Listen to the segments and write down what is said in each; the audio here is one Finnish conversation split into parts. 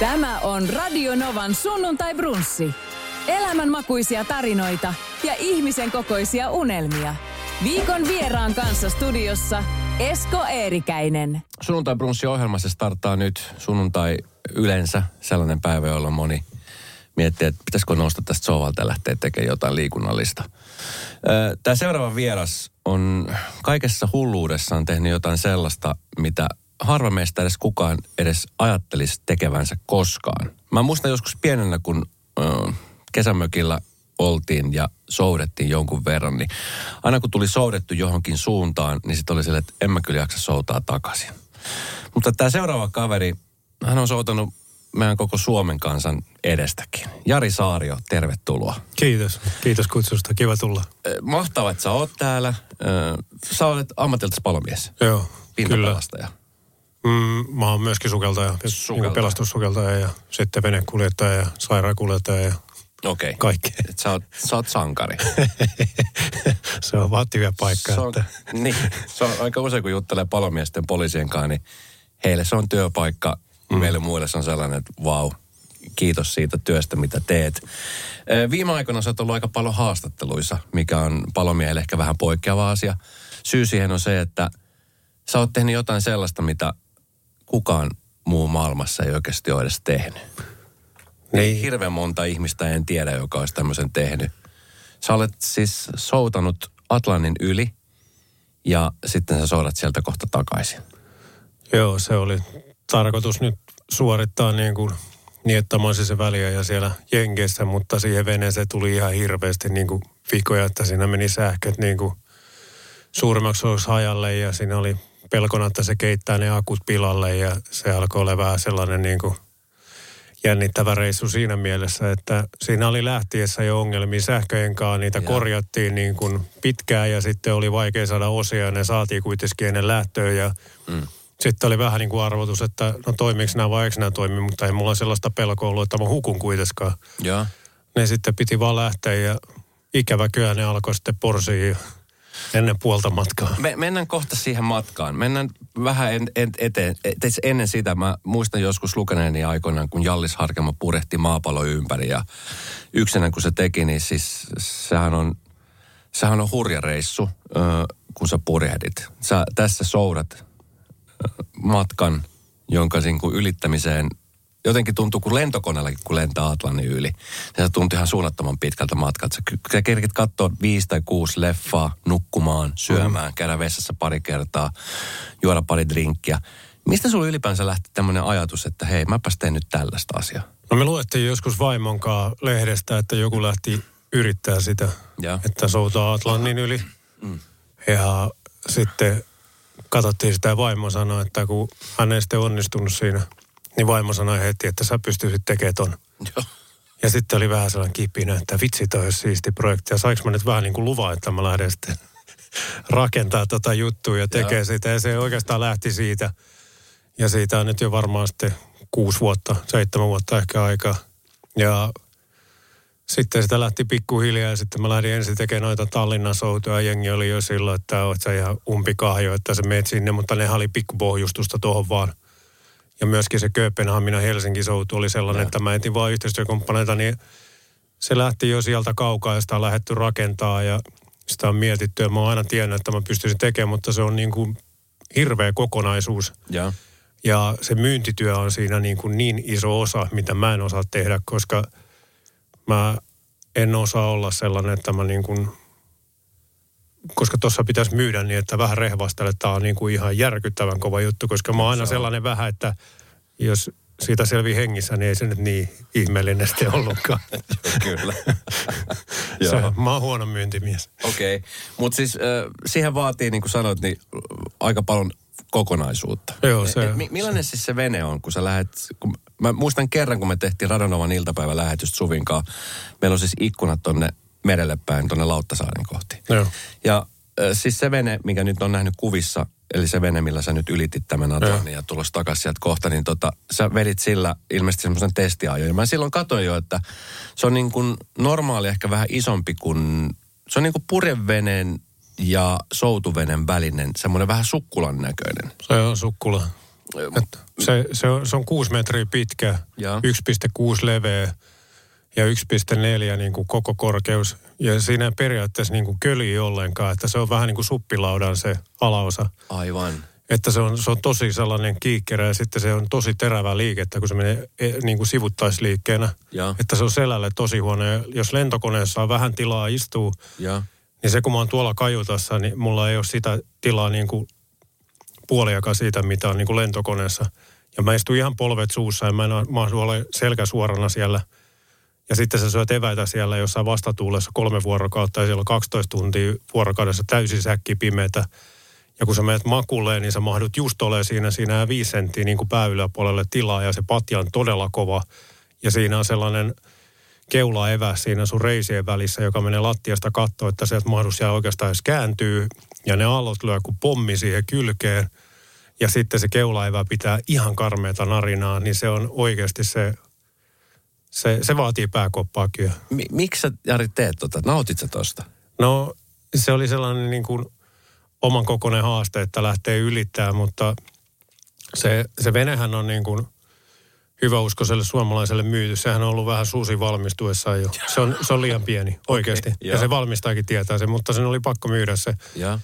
Tämä on Radio Novan sunnuntai brunssi. Elämänmakuisia tarinoita ja ihmisen kokoisia unelmia. Viikon vieraan kanssa studiossa Esko Eerikäinen. Sunnuntai brunssi ohjelmassa starttaa nyt sunnuntai yleensä sellainen päivä, jolloin moni miettii, että pitäisikö nousta tästä sovalta ja lähteä tekemään jotain liikunnallista. Tämä seuraava vieras on kaikessa hulluudessaan tehnyt jotain sellaista, mitä harva meistä edes kukaan edes ajattelisi tekevänsä koskaan. Mä muistan joskus pienenä, kun ö, kesämökillä oltiin ja soudettiin jonkun verran, niin aina kun tuli soudettu johonkin suuntaan, niin sitten oli sille, että en mä kyllä jaksa soutaa takaisin. Mutta tämä seuraava kaveri, hän on soutanut meidän koko Suomen kansan edestäkin. Jari Saario, tervetuloa. Kiitos. Kiitos kutsusta. Kiva tulla. Mahtavaa, että sä oot täällä. Sä olet ammatiltas palomies. Joo, Pintapelastaja. Mm, mä oon myöskin sukeltaja, sukeltaja. Niin pelastussukeltaja ja sitten venekuljettaja ja sairaankuljettaja ja Okei. kaikki. Et Sä oot, sä oot sankari. se on vaativia paikkaa. Se on, Että, niin, se on aika usein, kun juttelee palomiesten poliisien kanssa, niin heille se on työpaikka. Mm. Meille muille se on sellainen, että vau, kiitos siitä työstä, mitä teet. Viime aikoina sä oot ollut aika paljon haastatteluissa, mikä on palomiehelle ehkä vähän poikkeava asia. Syy siihen on se, että sä oot tehnyt jotain sellaista, mitä kukaan muu maailmassa ei oikeasti ole edes tehnyt. Niin. Hirveän monta ihmistä en tiedä, joka olisi tämmöisen tehnyt. Sä olet siis soutanut Atlantin yli ja sitten sä soudat sieltä kohta takaisin. joo, se oli tarkoitus nyt suorittaa niin kuin niin, että mä se väliä ja siellä Jenkeissä, mutta siihen veneeseen tuli ihan hirveästi niin kuin vikoja, että siinä meni sähköt niin kuin suurimmaksi osaksi hajalle ja siinä oli pelkona, että se keittää ne akut pilalle ja se alkoi olla vähän sellainen niin kuin jännittävä reissu siinä mielessä, että siinä oli lähtiessä jo ongelmia sähköjen kanssa, niitä Joo. korjattiin niin kuin pitkään ja sitten oli vaikea saada osia ja ne saatiin kuitenkin ennen lähtöä ja Mm. sitten oli vähän niin kuin arvotus, että no toimiiko nämä vai eikö nämä toimi, mutta ei mulla sellaista pelkoa ollut, että mä hukun kuitenkaan. Joo. Ne sitten piti vaan lähteä ja ikävä kyllä ne alkoi sitten porsia ennen puolta matkaa. Me, mennään kohta siihen matkaan. Mennään vähän en, en, eteen. Et, ennen sitä mä muistan joskus lukeneeni aikoinaan, kun Jallis Harkema purehti maapallo ympäri. Ja yksinä kun se teki, niin siis sehän on, sehän on hurja reissu, kun sä purjehdit. Sä tässä soudat matkan, jonka ylittämiseen jotenkin tuntuu kuin lentokoneellakin, kun lentää Atlantin yli. Ja se tuntui ihan suunnattoman pitkältä matkalta. Sä, kerkit katsoa viisi tai kuusi leffaa, nukkumaan, syömään, käydä vessassa pari kertaa, juoda pari drinkkiä. Mistä sulla ylipäänsä lähti tämmöinen ajatus, että hei, mäpäs teen nyt tällaista asiaa? No me luettiin joskus vaimonkaan lehdestä, että joku lähti yrittää sitä, Ja. että soutaa Atlantin yli. Mm. Ja sitten katsottiin sitä ja vaimo sanoi, että kun hän ei sitten onnistunut siinä, niin vaimo sanoi heti, että sä pystyisit tekemään ton. Joo. Ja sitten oli vähän sellainen kipinä, että vitsi toi olisi siisti projekti. Ja saanko mä nyt vähän niin kuin luvan, että mä lähden sitten rakentaa tota juttua ja tekee Joo. sitä. Ja se oikeastaan lähti siitä. Ja siitä on nyt jo varmaan sitten kuusi vuotta, seitsemän vuotta ehkä aikaa. Ja sitten sitä lähti pikkuhiljaa ja sitten mä lähdin ensin tekemään noita Tallinnan soutuja. Jengi oli jo silloin, että oot sä ihan umpikahjo, että sä meet sinne, mutta ne oli pikkupohjustusta tuohon vaan. Ja myöskin se Kööpenhamina Helsinki soutu oli sellainen, Joo. että mä etin vaan yhteistyökumppaneita, niin se lähti jo sieltä kaukaa ja sitä on lähdetty rakentaa ja sitä on mietitty. Ja mä oon aina tiennyt, että mä pystyisin tekemään, mutta se on niin kuin hirveä kokonaisuus. Ja. Ja se myyntityö on siinä niin, kuin niin iso osa, mitä mä en osaa tehdä, koska mä en osaa olla sellainen, että mä niin kuin, koska tuossa pitäisi myydä niin, että vähän rehvastella, että tämä on niin kuin ihan järkyttävän kova juttu, koska mä oon aina Se sellainen vähän, että jos siitä selvii hengissä, niin ei se nyt niin ihmeellinen sitten ollutkaan. Kyllä. se, mä oon huono myyntimies. Okei, okay. mutta siis äh, siihen vaatii, niin kuin sanoit, niin aika paljon kokonaisuutta. Joo, se- Et mi- millainen siis se vene on, kun sä lähet, kun mä muistan kerran, kun me tehtiin Radonovan iltapäivä lähetystä Suvinkaan, meillä on siis ikkunat tonne merelle päin, tonne Lauttasaaren kohti. Joo. Ja siis se vene, mikä nyt on nähnyt kuvissa, eli se vene, millä sä nyt ylitit tämän Atlantin ja tulos takaisin sieltä kohta, niin tota, sä vedit sillä ilmeisesti semmoisen testiajon. Ja mä silloin katsoin jo, että se on niin kuin normaali ehkä vähän isompi kuin, se on niin kuin purjeveneen ja soutuvenen välinen, semmoinen vähän sukkulan näköinen. Se on sukkula. Et se, se, on, se on 6 metriä pitkä, Joo. 1,6 leveä ja 1,4 niin kuin koko korkeus. Ja siinä ei periaatteessa niin kuin köli ollenkaan, että se on vähän niin kuin suppilaudan se alaosa. Aivan. Että se on, se on tosi sellainen kiikkerä ja sitten se on tosi terävä liikettä, kun se menee e, niin kuin sivuttaisliikkeenä. Joo. Että se on selälle tosi huono. Ja jos lentokoneessa on vähän tilaa istua, Ja. niin se kun mä oon tuolla kajutassa, niin mulla ei ole sitä tilaa niin kuin puoliakaan siitä, mitä on niin kuin lentokoneessa. Ja mä istun ihan polvet suussa ja mä en mahdu ole selkä suorana siellä. Ja sitten sä syöt eväitä siellä jossain vastatuulessa kolme vuorokautta ja siellä on 12 tuntia vuorokaudessa täysin säkki pimeätä. Ja kun sä menet makulle, niin sä mahdut just ole siinä, siinä viisi senttiä niin kuin pääyläpuolelle tilaa ja se patja on todella kova. Ja siinä on sellainen keula evä siinä sun reisien välissä, joka menee lattiasta kattoon, että sieltä mahdu siellä oikeastaan edes kääntyy. Ja ne aallot lyö kuin pommi siihen kylkeen. Ja sitten se keulaevä pitää ihan karmeata narinaa, niin se on oikeasti se, se, se vaatii pääkoppaa kyllä. Mi- miksi sä, Jari, teet tota? Nautit sä tosta? No se oli sellainen niin kuin oman kokoinen haaste, että lähtee ylittää, mutta se, se venehän on niin kuin hyväuskoiselle suomalaiselle myyty. Sehän on ollut vähän suusi valmistuessaan jo. Se on, se on liian pieni, oikeasti. joo. ja se valmistajakin tietää sen, mutta sen oli pakko myydä se. Ja.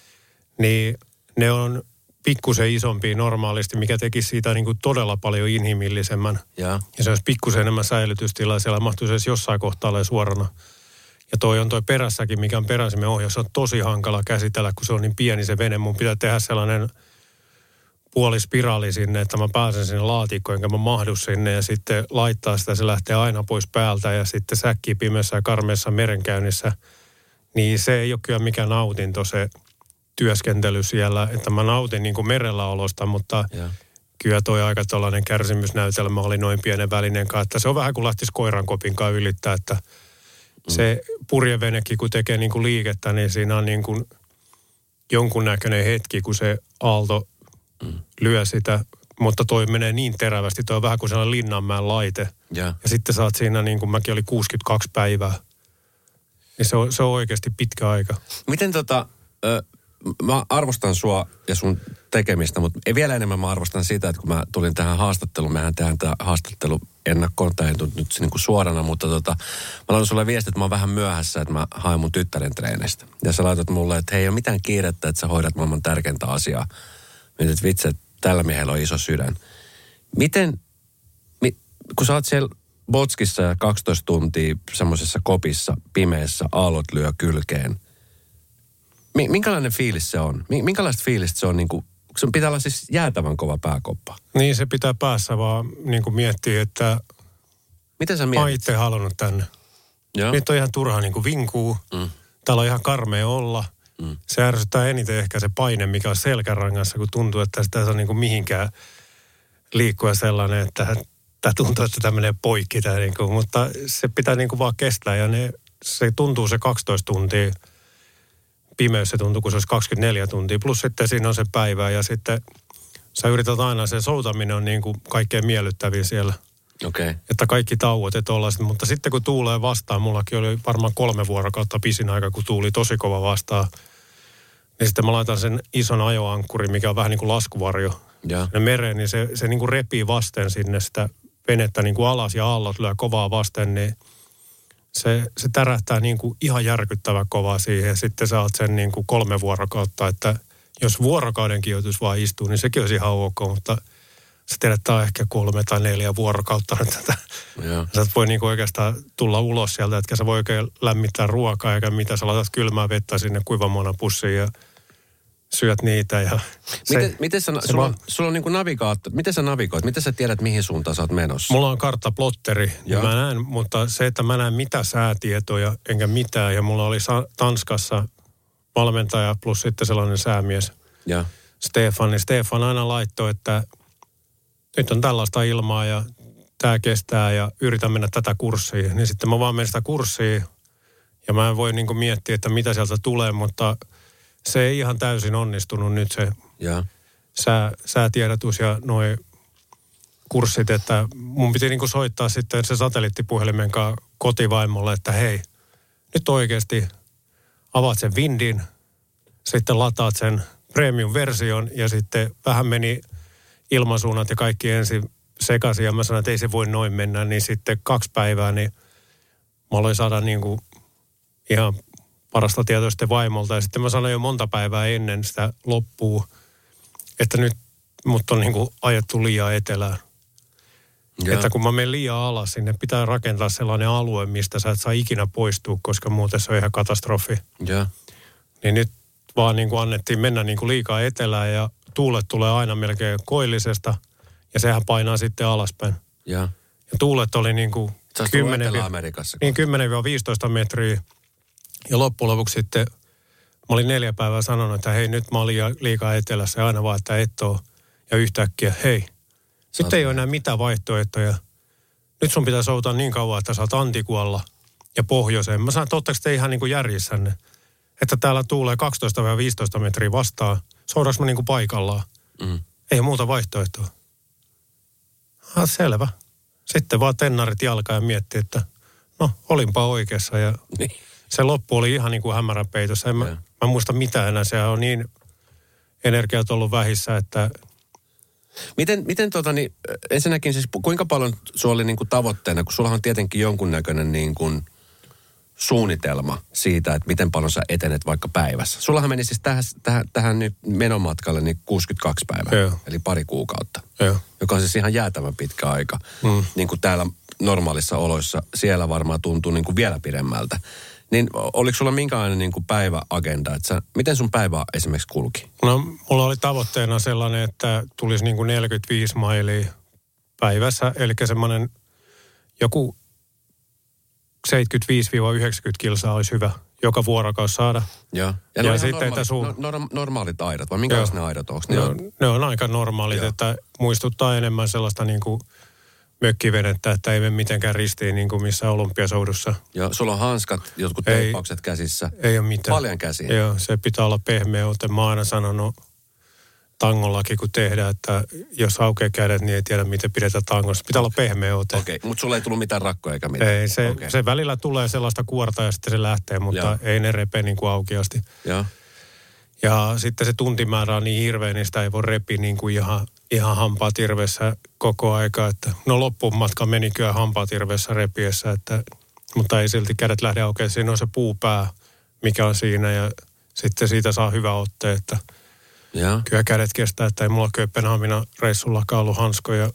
Niin ne on pikkusen isompia normaalisti, mikä teki siitä niin kuin todella paljon inhimillisemmän. Ja. Ja se olisi pikkusen enemmän säilytystilaa, siellä mahtuisi edes jossain kohtaa suorana. Ja toi on toi perässäkin, mikä on peräsimen ohjaus, se on tosi hankala käsitellä, kun se on niin pieni se vene. Mun pitää tehdä sellainen puolispiraali sinne, että mä pääsen sinne laatikkoon, enkä mä mahdu sinne ja sitten laittaa sitä, se lähtee aina pois päältä ja sitten säkki pimeässä ja karmeessa merenkäynnissä. Niin se ei ole kyllä mikään nautinto se työskentely siellä, että mä nautin niin kuin merellä olosta, mutta Ja. kyllä toi aika tällainen kärsimysnäytelmä oli noin pienen välinen kanssa, että se on vähän kuin lähtisi koiran kopin kanssa ylittää, että se purjevenekin kun tekee niin kuin liikettä, niin siinä on niin kuin jonkunnäköinen hetki, kun se aalto lyö sitä, mutta toi menee niin terävästi, toi on vähän kuin sellainen Linnanmäen laite. Ja. Ja sitten oot siinä, niin kuin mäkin oli 62 päivää. Niin se on, se on oikeasti pitkä aika. Miten tota, ö, mä arvostan sua ja sun tekemistä, mutta vielä enemmän mä arvostan sitä, että kun mä tulin tähän haastatteluun, mehän tehdään tämä haastattelu ennakkoon, tai ei nyt niin kuin suorana, mutta tota, mä laitan sulle viesti, että mä oon vähän myöhässä, että mä haen mun tyttären treenistä. Ja sä laitat mulle, että hei, ei ole mitään kiirettä, että sä hoidat maailman tärkeintä asiaa. Mietin, että vitsi, että tällä miehellä on iso sydän. Miten, mi, kun sä oot siellä Botskissa ja 12 tuntia semmoisessa kopissa, pimeässä, aallot lyö kylkeen, minkälainen fiilis se on? Mi- minkälaista fiilistä se on? Niin kuin, se pitää olla siis jäätävän kova pääkoppa. Niin se pitää päässä vaan niin kuin miettiä, että Miten sä mä mietit? itse halunnut tänne. Joo. Nyt on ihan turha niin kuin vinkuu. Mm. Täällä on ihan karmea olla. Mm. Se ärsyttää eniten ehkä se paine, mikä on selkärangassa, kun tuntuu, että sitä ei saa niin kuin mihinkään liikkua sellainen, että tämä tuntuu, että tämä menee poikki. Tämä niin kuin, mutta se pitää niin kuin vaan kestää ja ne, se tuntuu se 12 tuntia. Pimeys se tuntuu, kun se olisi 24 tuntia. Plus sitten siinä on se päivä ja sitten sä yrität aina, se soutaminen on niin kuin kaikkein miellyttävin siellä Okei. Okay. että kaikki tauot ja tollaiset. Mutta sitten kun tuulee vastaan, mullakin oli varmaan kolme vuorokautta pisin aika, kun tuuli tosi kova vastaan. Niin sitten mä laitan sen ison ajoankkurin, mikä on vähän niin kuin laskuvarjo Ja. ne mereen, niin se, se niin kuin repii vasten sinne sitä venettä niin kuin alas ja aallot lyö kovaa vasten, niin se, se tärähtää niin kuin ihan järkyttävän kovaa siihen. Ja sitten sä oot sen niin kuin kolme vuorokautta, että jos vuorokaudenkin joutuisi vaan istua, niin sekin olisi ihan ok, mutta sä tiedät, että tämä on ehkä kolme tai neljä vuorokautta nyt tätä. Joo. Sä et voi niinku oikeastaan tulla ulos sieltä, etkä sä voi oikein lämmittää ruokaa eikä mitä. Sä laitat kylmää vettä sinne kuivamana pussiin ja syöt niitä. Ja se, Miten, miten sä, se sulla, on, sulla on niin kuin navigaatto, miten sä navigoit? Miten sä tiedät, mihin suuntaan sä oot menossa? Mulla on karttaplotteri, Joo. ja mä näen, mutta se, että mä näen mitä säätietoja, enkä mitään. Ja mulla oli Sa- Tanskassa valmentaja plus sitten sellainen säämies, Ja. Stefan. Niin Stefan aina laittoi, että nyt on tällaista ilmaa ja tämä kestää ja yritän mennä tätä kurssia. Niin sitten mä vaan menen sitä kurssia ja mä en voi niin miettiä, että mitä sieltä tulee, mutta se ei ihan täysin onnistunut nyt se Ja. sää, säätiedotus ja noi kurssit, että mun piti niinku soittaa sitten se satelliittipuhelimen kanssa kotivaimolle, että hei, nyt oikeasti avaat sen Windin, sitten lataat sen premium-version ja sitten vähän meni ilmasuunnat ja kaikki ensin sekaisin ja mä sanoin, että ei se voi noin mennä, niin sitten kaksi päivää, niin mä aloin saada niin kuin ihan parasta tietoa sitten vaimolta. Ja sitten mä sanoin jo monta päivää ennen sitä loppuu, että nyt mut on niin kuin ajettu liian etelään. Joo. Että kun mä menen liian alas, sinne pitää rakentaa sellainen alue, mistä sä et saa ikinä poistua, koska muuten se on ihan katastrofi. Joo. Niin nyt vaan niin kuin annettiin mennä niin kuin liikaa etelään ja tuulet tulee aina melkein koillisesta ja sehän painaa sitten alaspäin. Joo. Ja tuulet oli niin kuin Se olisi 10, Etelä-Amerikassa. niin 10-15 metriä. Ja loppujen lopuksi sitten mä olin neljä päivää sanonut, että hei nyt mä olin liikaa etelässä ja aina vaan, että et oo. Ja yhtäkkiä hei, nyt ei ole enää mitään vaihtoehtoja. Nyt sun pitää soutaa niin kauan, että sä oot Antikualla ja pohjoiseen. Mä sanoin, että ootteko te ihan niin kuin järjissänne? Että täällä tuulee 12-15 metriä vastaan. Soudaks mä niin kuin paikallaan? Mm. Ei muuta vaihtoehtoa. Ah, selvä. Sitten vaan tennarit jalkaan ja mietti, että no olinpa oikeassa ja Niin. Se loppu oli ihan niin kuin hämärän peitossa. En mä, mä muista mitään enää. Se on niin energiat ollut vähissä, että Miten, miten tota, niin, ensinnäkin siis kuinka paljon sulla oli niin kuin tavoitteena, kun sulla on tietenkin jonkunnäköinen niin kuin suunnitelma siitä, että miten paljon sä etenet vaikka päivässä. Sullahan meni siis tähän, tähän, tähän nyt menomatkalle niin 62 päivää, Joo. eli pari kuukautta, joo. joka on siis ihan jäätävän pitkä aika. Mm. Niin kuin täällä normaalissa oloissa, siellä varmaan tuntuu niin kuin vielä pidemmältä. Niin oliko sulla minkälainen niin kuin päiväagenda, että sä, miten sun päivä esimerkiksi kulki? No, mulla oli tavoitteena sellainen, että tulisi niin kuin 45 mailia päivässä, eli semmoinen joku 75-90 kilsaa olisi hyvä joka vuorokaus saada. Joo. Ja on ihan sitten, että normaalit, sun- no, norm- normaalit aidat, vai minkälaiset ne aidat onko? Ne Ne on, on, ne on aika normaalit, Joo. että muistuttaa enemmän sellaista niin kuin mökkivenettä, että ei mene mitenkään ristiin niin kuin missä olympiasoudussa. joo, sulla on hanskat, jotkut Ei. teippaukset käsissä. Ei ole mitään. Paljon käsiä. Joo, se pitää olla pehmeä ote. Mä aina sanonut tangollakin, kun tehdään, että jos aukeaa kädet, niin ei tiedä, miten pidetään tangossa. Pitää olla pehmeä ote. Okei, okay, mutta sulla ei tullut mitään rakkoja eikä mitään. Ei, se, okay. se välillä tulee sellaista kuorta ja sitten se lähtee, mutta. Joo. ei ne repe niin kuin aukeasti. Joo. Ja sitten se tuntimäärä on niin hirveä, niin sitä ei voi repi niin kuin ihan, ihan hampaat irvessä koko aika. Että, no loppumatka meni kyllä hampaat irvessä repiessä, että, mutta ei silti kädet lähde aukeaa. Siinä on se puupää, mikä on siinä ja sitten siitä saa hyvä otte, että Joo. kyllä kädet kestää, että ei mulla Kööpenhamina reissullakaan ollut hanskoja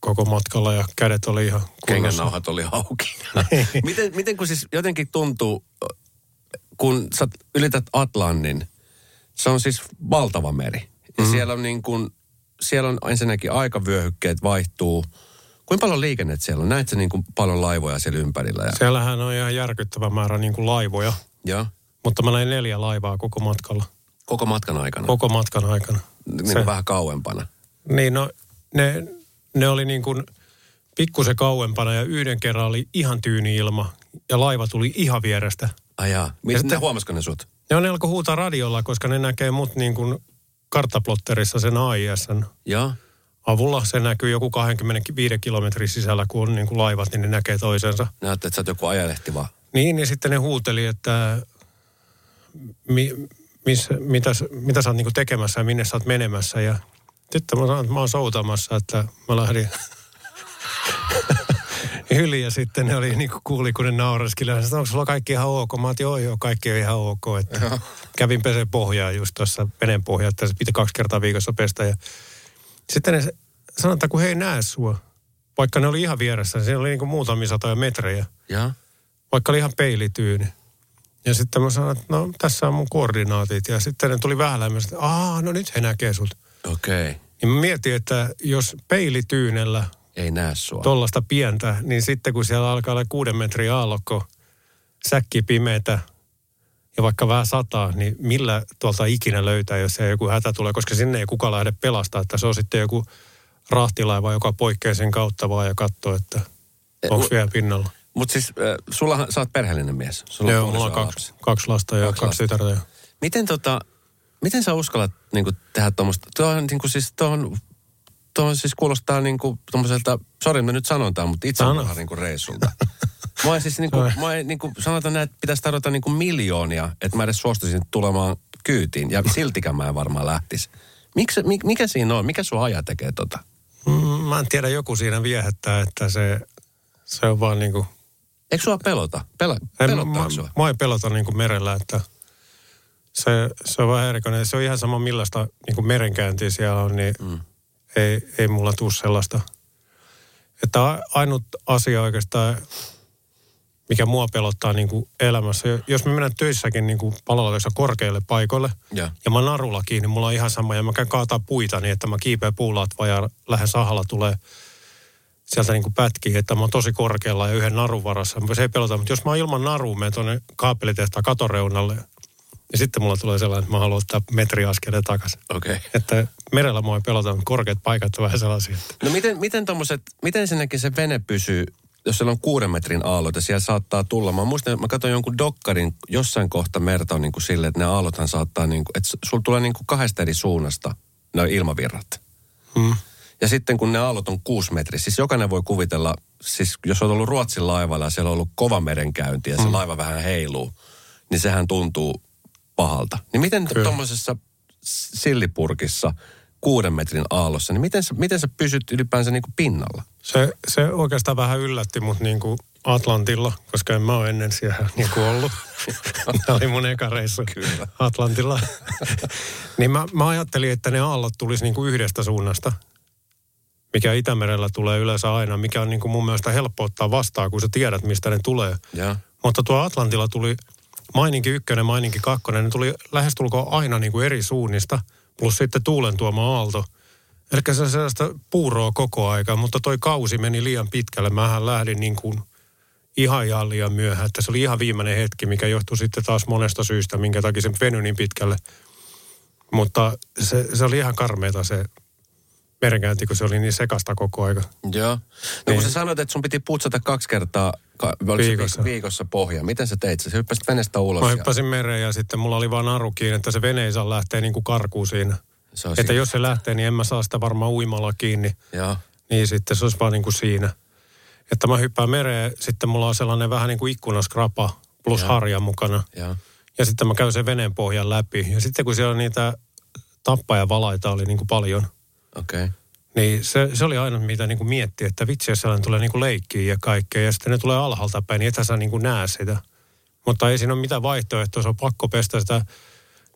koko matkalla ja kädet oli ihan kunnossa. Kengännauhat oli auki. miten, miten kun siis jotenkin tuntuu, kun sä ylität Atlannin, se on siis valtava meri. Ja mm. siellä on niin kuin, siellä on ensinnäkin aikavyöhykkeet vaihtuu. Kuinka paljon liikennet siellä on? Näet sä niin kuin paljon laivoja siellä ympärillä? Ja, Siellähän on ihan järkyttävä määrä niin kuin laivoja, ja mutta mä näin neljä laivaa koko matkalla. koko matkan aikana. Koko matkan aikana. niin se- vähän kauempana. Niin no, ne, ne oli niin kuin pikkusen kauempana ja yhden kerran oli ihan tyyni ilma ja laiva tuli ihan vierestä. Ajaa. Miten ne huomasiko ne sut? Ne on ne alkoi huutaa radiolla, koska ne näkee mut niin kuin karttaplotterissa sen AISn Joo. avulla. Se näkyy joku 25 kilometrin sisällä, kun on niin kuin laivat, niin ne näkee toisensa. Näyttää, että sä oot joku ajalehti vaan. Niin, niin sitten ne huuteli, että mi, miss, mitä, mitä sä oot niinku tekemässä ja minne sä oot menemässä. Ja sitten mä sanoin, että mä oon soutamassa, että mä lähdin yli ja sitten ne oli niinku kuuli, kun ne nauraskeli. Ja sanoin, onko sulla kaikki ihan ok? Mä joo, joo, kaikki on ihan ok. Että kävin peseen pohjaa just tuossa veneen pohjaa, että se pitää kaksi kertaa viikossa pestä. Ja sitten ne että kun he ei näe sua, vaikka ne oli ihan vieressä, niin siellä oli niinku muutamia satoja metrejä Joo. vaikka oli ihan peilityyni. Ja sitten mä sanoin, että no tässä on mun koordinaatit. Ja sitten ne tuli vähän lähemmäs, että aah, no nyt he näkee sut. Okei. Okay. Niin mä mietin, että jos peilityynellä Ei näe sua. tollasta pientä, niin sitten kun siellä alkaa olla kuuden metrin aallokko, säkki pimeätä ja vaikka vähän sataa, niin millä tuolta ikinä löytää, jos se joku hätä tulee, koska sinne ei kukaan lähde pelastaa, että se on sitten joku rahtilaiva, joka poikkeaa sen kautta vaan ja katsoo, että onko u- vielä pinnalla. Mutta siis äh, sullahan, sä oot perheellinen mies. Sulla Joo, mulla on kaksi, lapsi. kaksi lasta ja Kaksi kaksi, tytärtä. Miten tota, miten sä uskallat niinku tehdä tuommoista, tuo on niinku siis, tuo on, tuo siis kuulostaa niinku tommoselta, sori mä nyt sanon tämän, mutta itse Sano. niinku reissulta. Mä en siis niinku, mä en niinku, sanotaan näin, että pitäisi tarjota niinku miljoonia, että mä edes suostuisin tulemaan kyytiin ja siltikään mä en varmaan lähtisi. Miksi, mi, mikä siinä on? Mikä sun aja tekee tota? Mm, mä en tiedä, joku siinä viehättää, että se, se on vaan niin kuin... Eikö sua pelota? Pela, pelottaako sua? Mua ei pelota niin kuin merellä, että se, se on vähän erikoinen. Se on ihan sama millaista niin kuin merenkäyntiä siellä on, niin mm. Ei, ei mulla tule sellaista. Että ainut asia oikeastaan, mikä mua pelottaa niin kuin elämässä. Jos me mennään töissäkin niin kuin korkeille paikoille ja. ja mä narulla kiinni, mulla on ihan sama. Ja mä käyn kaataa puita niin, että mä kiipeän puulaat ja lähden sahalla tulee sieltä niin kuin pätkiä, että mä oon tosi korkealla ja yhden narun varassa. Se ei pelota, mutta jos mä oon ilman narua, menen tuonne kaapelitehtaan katoreunalle ja sitten mulla tulee sellainen, että mä haluan ottaa metri askeleen takaisin. Okei. Okay. Että merellä mua ei pelota, mutta korkeat paikat on vähän sellaisia. No miten, miten tommoset, miten sinnekin se vene pysyy, jos siellä on kuuden metrin aallot ja siellä saattaa tulla. Mä muistan, mä katsoin jonkun dokkarin, jossain kohta merta on niin kuin sille, että ne aallothan saattaa niin kuin, että sulla tulee niin kuin kahdesta eri suunnasta ne ilmavirrat. Hmm. Ja sitten kun ne aallot on kuusi metriä, siis jokainen voi kuvitella, siis jos on ollut Ruotsin laivalla ja siellä on ollut kova merenkäynti ja se hmm. laiva vähän heiluu, niin sehän tuntuu pahalta. Niin miten tuommoisessa sillipurkissa kuuden metrin aallossa, niin miten sä, miten sä pysyt ylipäänsä niin kuin pinnalla? Se, se oikeastaan vähän yllätti mut niin kuin Atlantilla, koska en mä ole ennen siellä niin kuin ollut. Tämä oli mun eka reissu Kyllä. Atlantilla. niin mä, mä ajattelin, että ne aallot tulisi niin kuin yhdestä suunnasta, mikä Itämerellä tulee yleensä aina, mikä on niin kuin mun mielestä helppo ottaa vastaan, kun sä tiedät, mistä ne tulee. Ja. Mutta tuo Atlantilla tuli maininki ykkönen, maininki kakkonen, ne tuli lähestulkoon aina niin kuin eri suunnista, plus sitten tuulen tuoma aalto. Eli se sellaista puuroa koko aika, mutta toi kausi meni liian pitkälle. Mähän lähdin niin kuin ihan ihan liian myöhään, että se oli ihan viimeinen hetki, mikä johtui sitten taas monesta syystä, minkä takia se venyi niin pitkälle. Mutta se, se oli ihan karmeita se merenkäynti, kun se oli niin sekasta koko aika. Joo. No niin. kun sä sanoit, että sun piti putsata kaksi kertaa viikossa. viikossa pohja. Miten sä teit? Sä hyppäsit veneestä ulos? Mä hyppäsin ja... mereen ja sitten mulla oli vaan naru kiinni, että se vene ei saa lähteä niin kuin karkuun siinä. Se että siinä. jos se lähtee, niin en mä saa sitä varmaan uimalla kiinni. Joo. Niin sitten se olisi vaan niin kuin siinä. Että mä hyppään mereen, sitten mulla on sellainen vähän niin kuin ikkunaskrapa plus ja. harja mukana. Ja. ja sitten mä käyn sen veneen pohjan läpi. Ja sitten kun siellä niitä tappajavalaita oli niin kuin paljon – Okei. Okay. Niin se, se oli aina, mitä niin kuin mietti, että vitsi, jos sellainen tulee niin kuin leikkiä ja kaikkea, ja sitten ne tulee alhaalta päin, niin ethän sä niin kuin näe sitä. Mutta ei siinä ole mitään vaihtoehtoa, se on pakko pestä sitä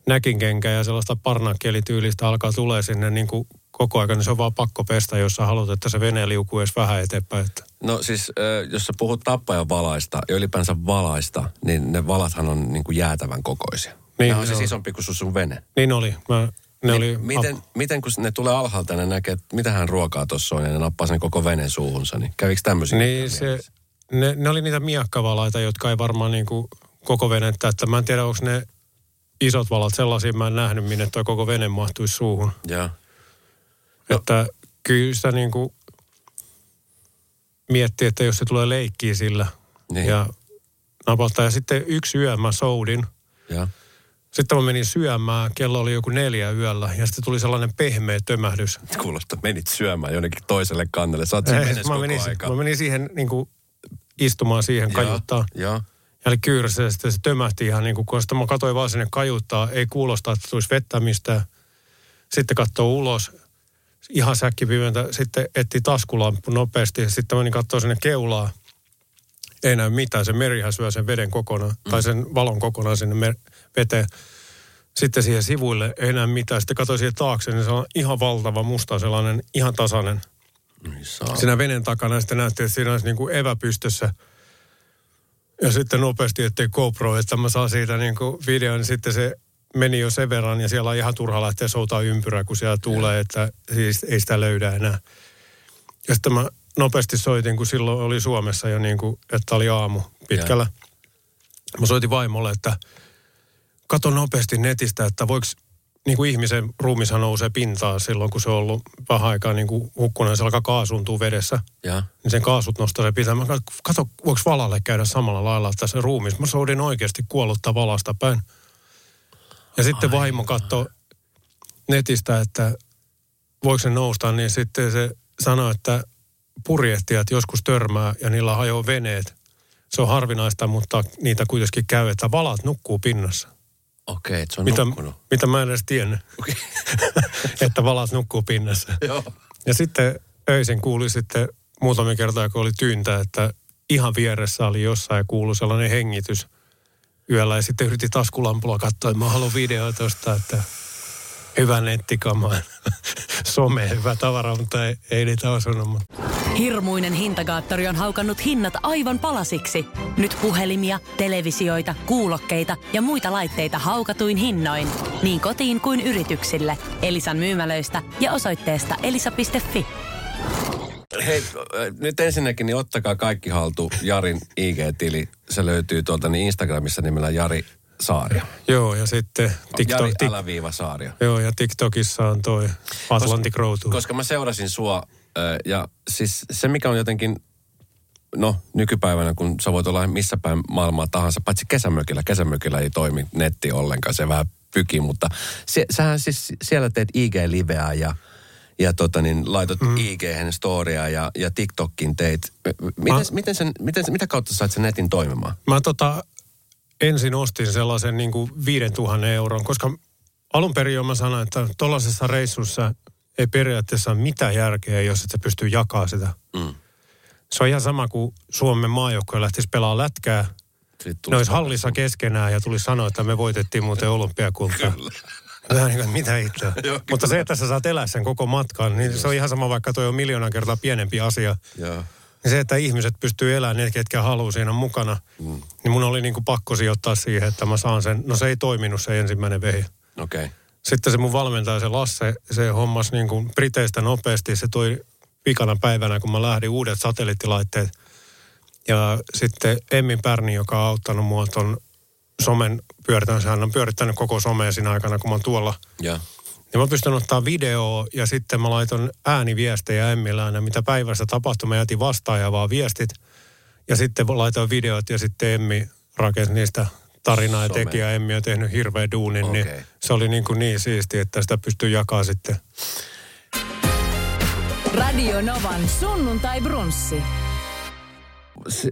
näkinkenkää ja sellaista parnakkielityylistä alkaa tulee sinne niin kuin koko ajan, niin se on vaan pakko pestä, jos sä haluat, että se vene liukuu edes vähän eteenpäin. Että. No siis, jos sä puhut tappajan valaista ja ylipäänsä valaista, niin ne valathan on niin kuin jäätävän kokoisia. Niin, ne on siis isompi kuin sun vene. Niin oli. Mä ne oli oli miten, miten kun ne tulee alhaalta ja ne näkee, että mitä hän ruokaa tuossa on ja ne nappaa sen koko veneen suuhunsa, niin kävikö tämmöisiä? Niin se, ne, ne, oli niitä miakkavalaita, jotka ei varmaan niin kuin koko venettä, että mä en tiedä, onko ne isot valat sellaisia, mä en nähnyt, minne toi koko vene mahtuisi suuhun. Ja. Että no. kyllä sitä niin kuin miettii, että jos se tulee leikkiä sillä niin. ja napaltaa. Ja sitten yksi yö mä soudin. Ja sitten mä menin syömään, kello oli joku neljä yöllä ja sitten tuli sellainen pehmeä tömähdys. Kuulostaa, menit syömään jonnekin toiselle kannelle, sä oot eh, mä, menin, aika. mä menin siihen niin kuin, istumaan siihen kajuttaa. Ja. Ja oli kyyrässä ja sitten se tömähti ihan niin kuin, kun mä katsoin vaan sinne kajuttaa, ei kuulosta, että tulisi vettä mistään. Sitten katsoo ulos, ihan säkkipimentä, sitten etti taskulamppu nopeasti. Sitten menin katsoa sinne keulaa. Ei näy mitään, se merihän syö sen veden kokonaan, mm. tai sen valon kokonaan sinne mer- veteen. Sitten siihen sivuille ei enää mitään. Sitten katsoin siihen taakse, niin se on ihan valtava musta sellainen, ihan tasainen. Niin siinä veneen takana sitten näytti, että siinä olisi niin kuin evä pystössä. Ja sitten nopeasti, ettei GoPro, että mä saan siitä niin kuin videon, niin sitten se meni jo sen verran ja siellä on ihan turha lähteä soutaa ympyrää, kun siellä tulee, ja. että siis ei sitä löydä enää. Ja sitten mä nopeasti soitin, kun silloin oli Suomessa jo niin kuin, että oli aamu pitkällä. Ja. Mä soitin vaimolle, että kato nopeasti netistä, että voiko niin kuin ihmisen ruumishan nousee pintaan silloin, kun se on ollut vähän aikaa niin kuin hukkuna, se alkaa kaasuntua vedessä. Ja. Niin sen kaasut nostaa se pitää. Mä kato, voiko valalle käydä samalla lailla että se ruumis. Mä soudin oikeasti kuollutta valasta päin. Ja sitten Ai vaimo katsoi netistä, että voiko se nousta, niin sitten se sanoi, että purjehtijat joskus törmää ja niillä hajoaa veneet. Se on harvinaista, mutta niitä kuitenkin käy, että valat nukkuu pinnassa. Okei, että se on mitä, nukkunut. mitä mä en edes tiennyt, Okei. että valas nukkuu pinnassa. Joo. Ja sitten öisin kuuli sitten muutamia kertaa, kun oli tyyntä, että ihan vieressä oli jossain ja kuului sellainen hengitys yöllä. Ja sitten yritin taskulampulla katsoa, että mä haluan videoa tuosta, että hyvä nettikama, some, hyvä tavara, mutta ei, ei niitä osunut. Mutta Hirmuinen hintakaattori on haukannut hinnat aivan palasiksi. Nyt puhelimia, televisioita, kuulokkeita ja muita laitteita haukatuin hinnoin. Niin kotiin kuin yrityksille. Elisan myymälöistä ja osoitteesta elisa.fi. Hei, äh, nyt ensinnäkin niin ottakaa kaikki haltu Jarin IG-tili. Se löytyy tuolta niin Instagramissa nimellä Jari Saaria. joo, ja sitten TikTok, Jari tik, alaviiva Saaria. joo, ja TikTokissa on toi Atlantic Road Tour. Koska mä seurasin sua ja siis se mikä on jotenkin, no nykypäivänä kun sä voit olla missä päin maailmaa tahansa, paitsi kesämökillä. Kesämökillä ei toimi netti ollenkaan, se vähän pyki, mutta se, sähän siis siellä teet IG-liveä ja ja tota niin, laitot mm. ig storya ja, ja TikTokin teit. Miten, Mä- miten, sen, miten, mitä kautta sait sen netin toimimaan? Mä tota, ensin ostin sellaisen niin kuin 5000 euron, koska alun perin jo mä sanoin, että tuollaisessa reissussa ei periaatteessa ole mitään järkeä, jos et sä pystyy jakamaan sitä. Mm. Se on ihan sama kuin Suomen maajoukkue lähtisi pelaamaan lätkää. Ne olisi hallissa keskenään ja tuli sanoa, että me voitettiin muuten olympiakultaa. Vähän niin kuin, mitä itseä. Mutta se, että sä saat elää sen koko matkan, niin se on ihan sama, vaikka toi on miljoonan kertaa pienempi asia. Joo. Niin se, että ihmiset pystyy elämään, ne ketkä haluaa siinä mukana, mm. niin mun oli niin kuin pakko sijoittaa siihen, että mä saan sen. No se ei toiminut se ensimmäinen vehi. Okei. Okay. Sitten se mun valmentaja, se Lasse, se hommas niin kuin Briteistä nopeasti. Se toi vikana päivänä, kun mä lähdin uudet satelliittilaitteet. Ja sitten Emmi Pärni, joka on auttanut mua ton somen pyörittämisen. Hän on pyörittänyt koko somea siinä aikana, kun mä oon tuolla. Joo. Ja mä pystyn ottaa videoa ja sitten mä laitan ääniviestejä Emmillä aina, mitä päivässä tapahtui. Mä jätin vastaaja vaan viestit ja sitten laitoin videot ja sitten Emmi rakensi niistä tarinaa ja Some. teki ja Emmi on tehnyt hirveän duunin. Okei. Niin se oli niin, kuin niin siisti, että sitä pystyy jakaa sitten. Radio Novan sunnuntai brunssi.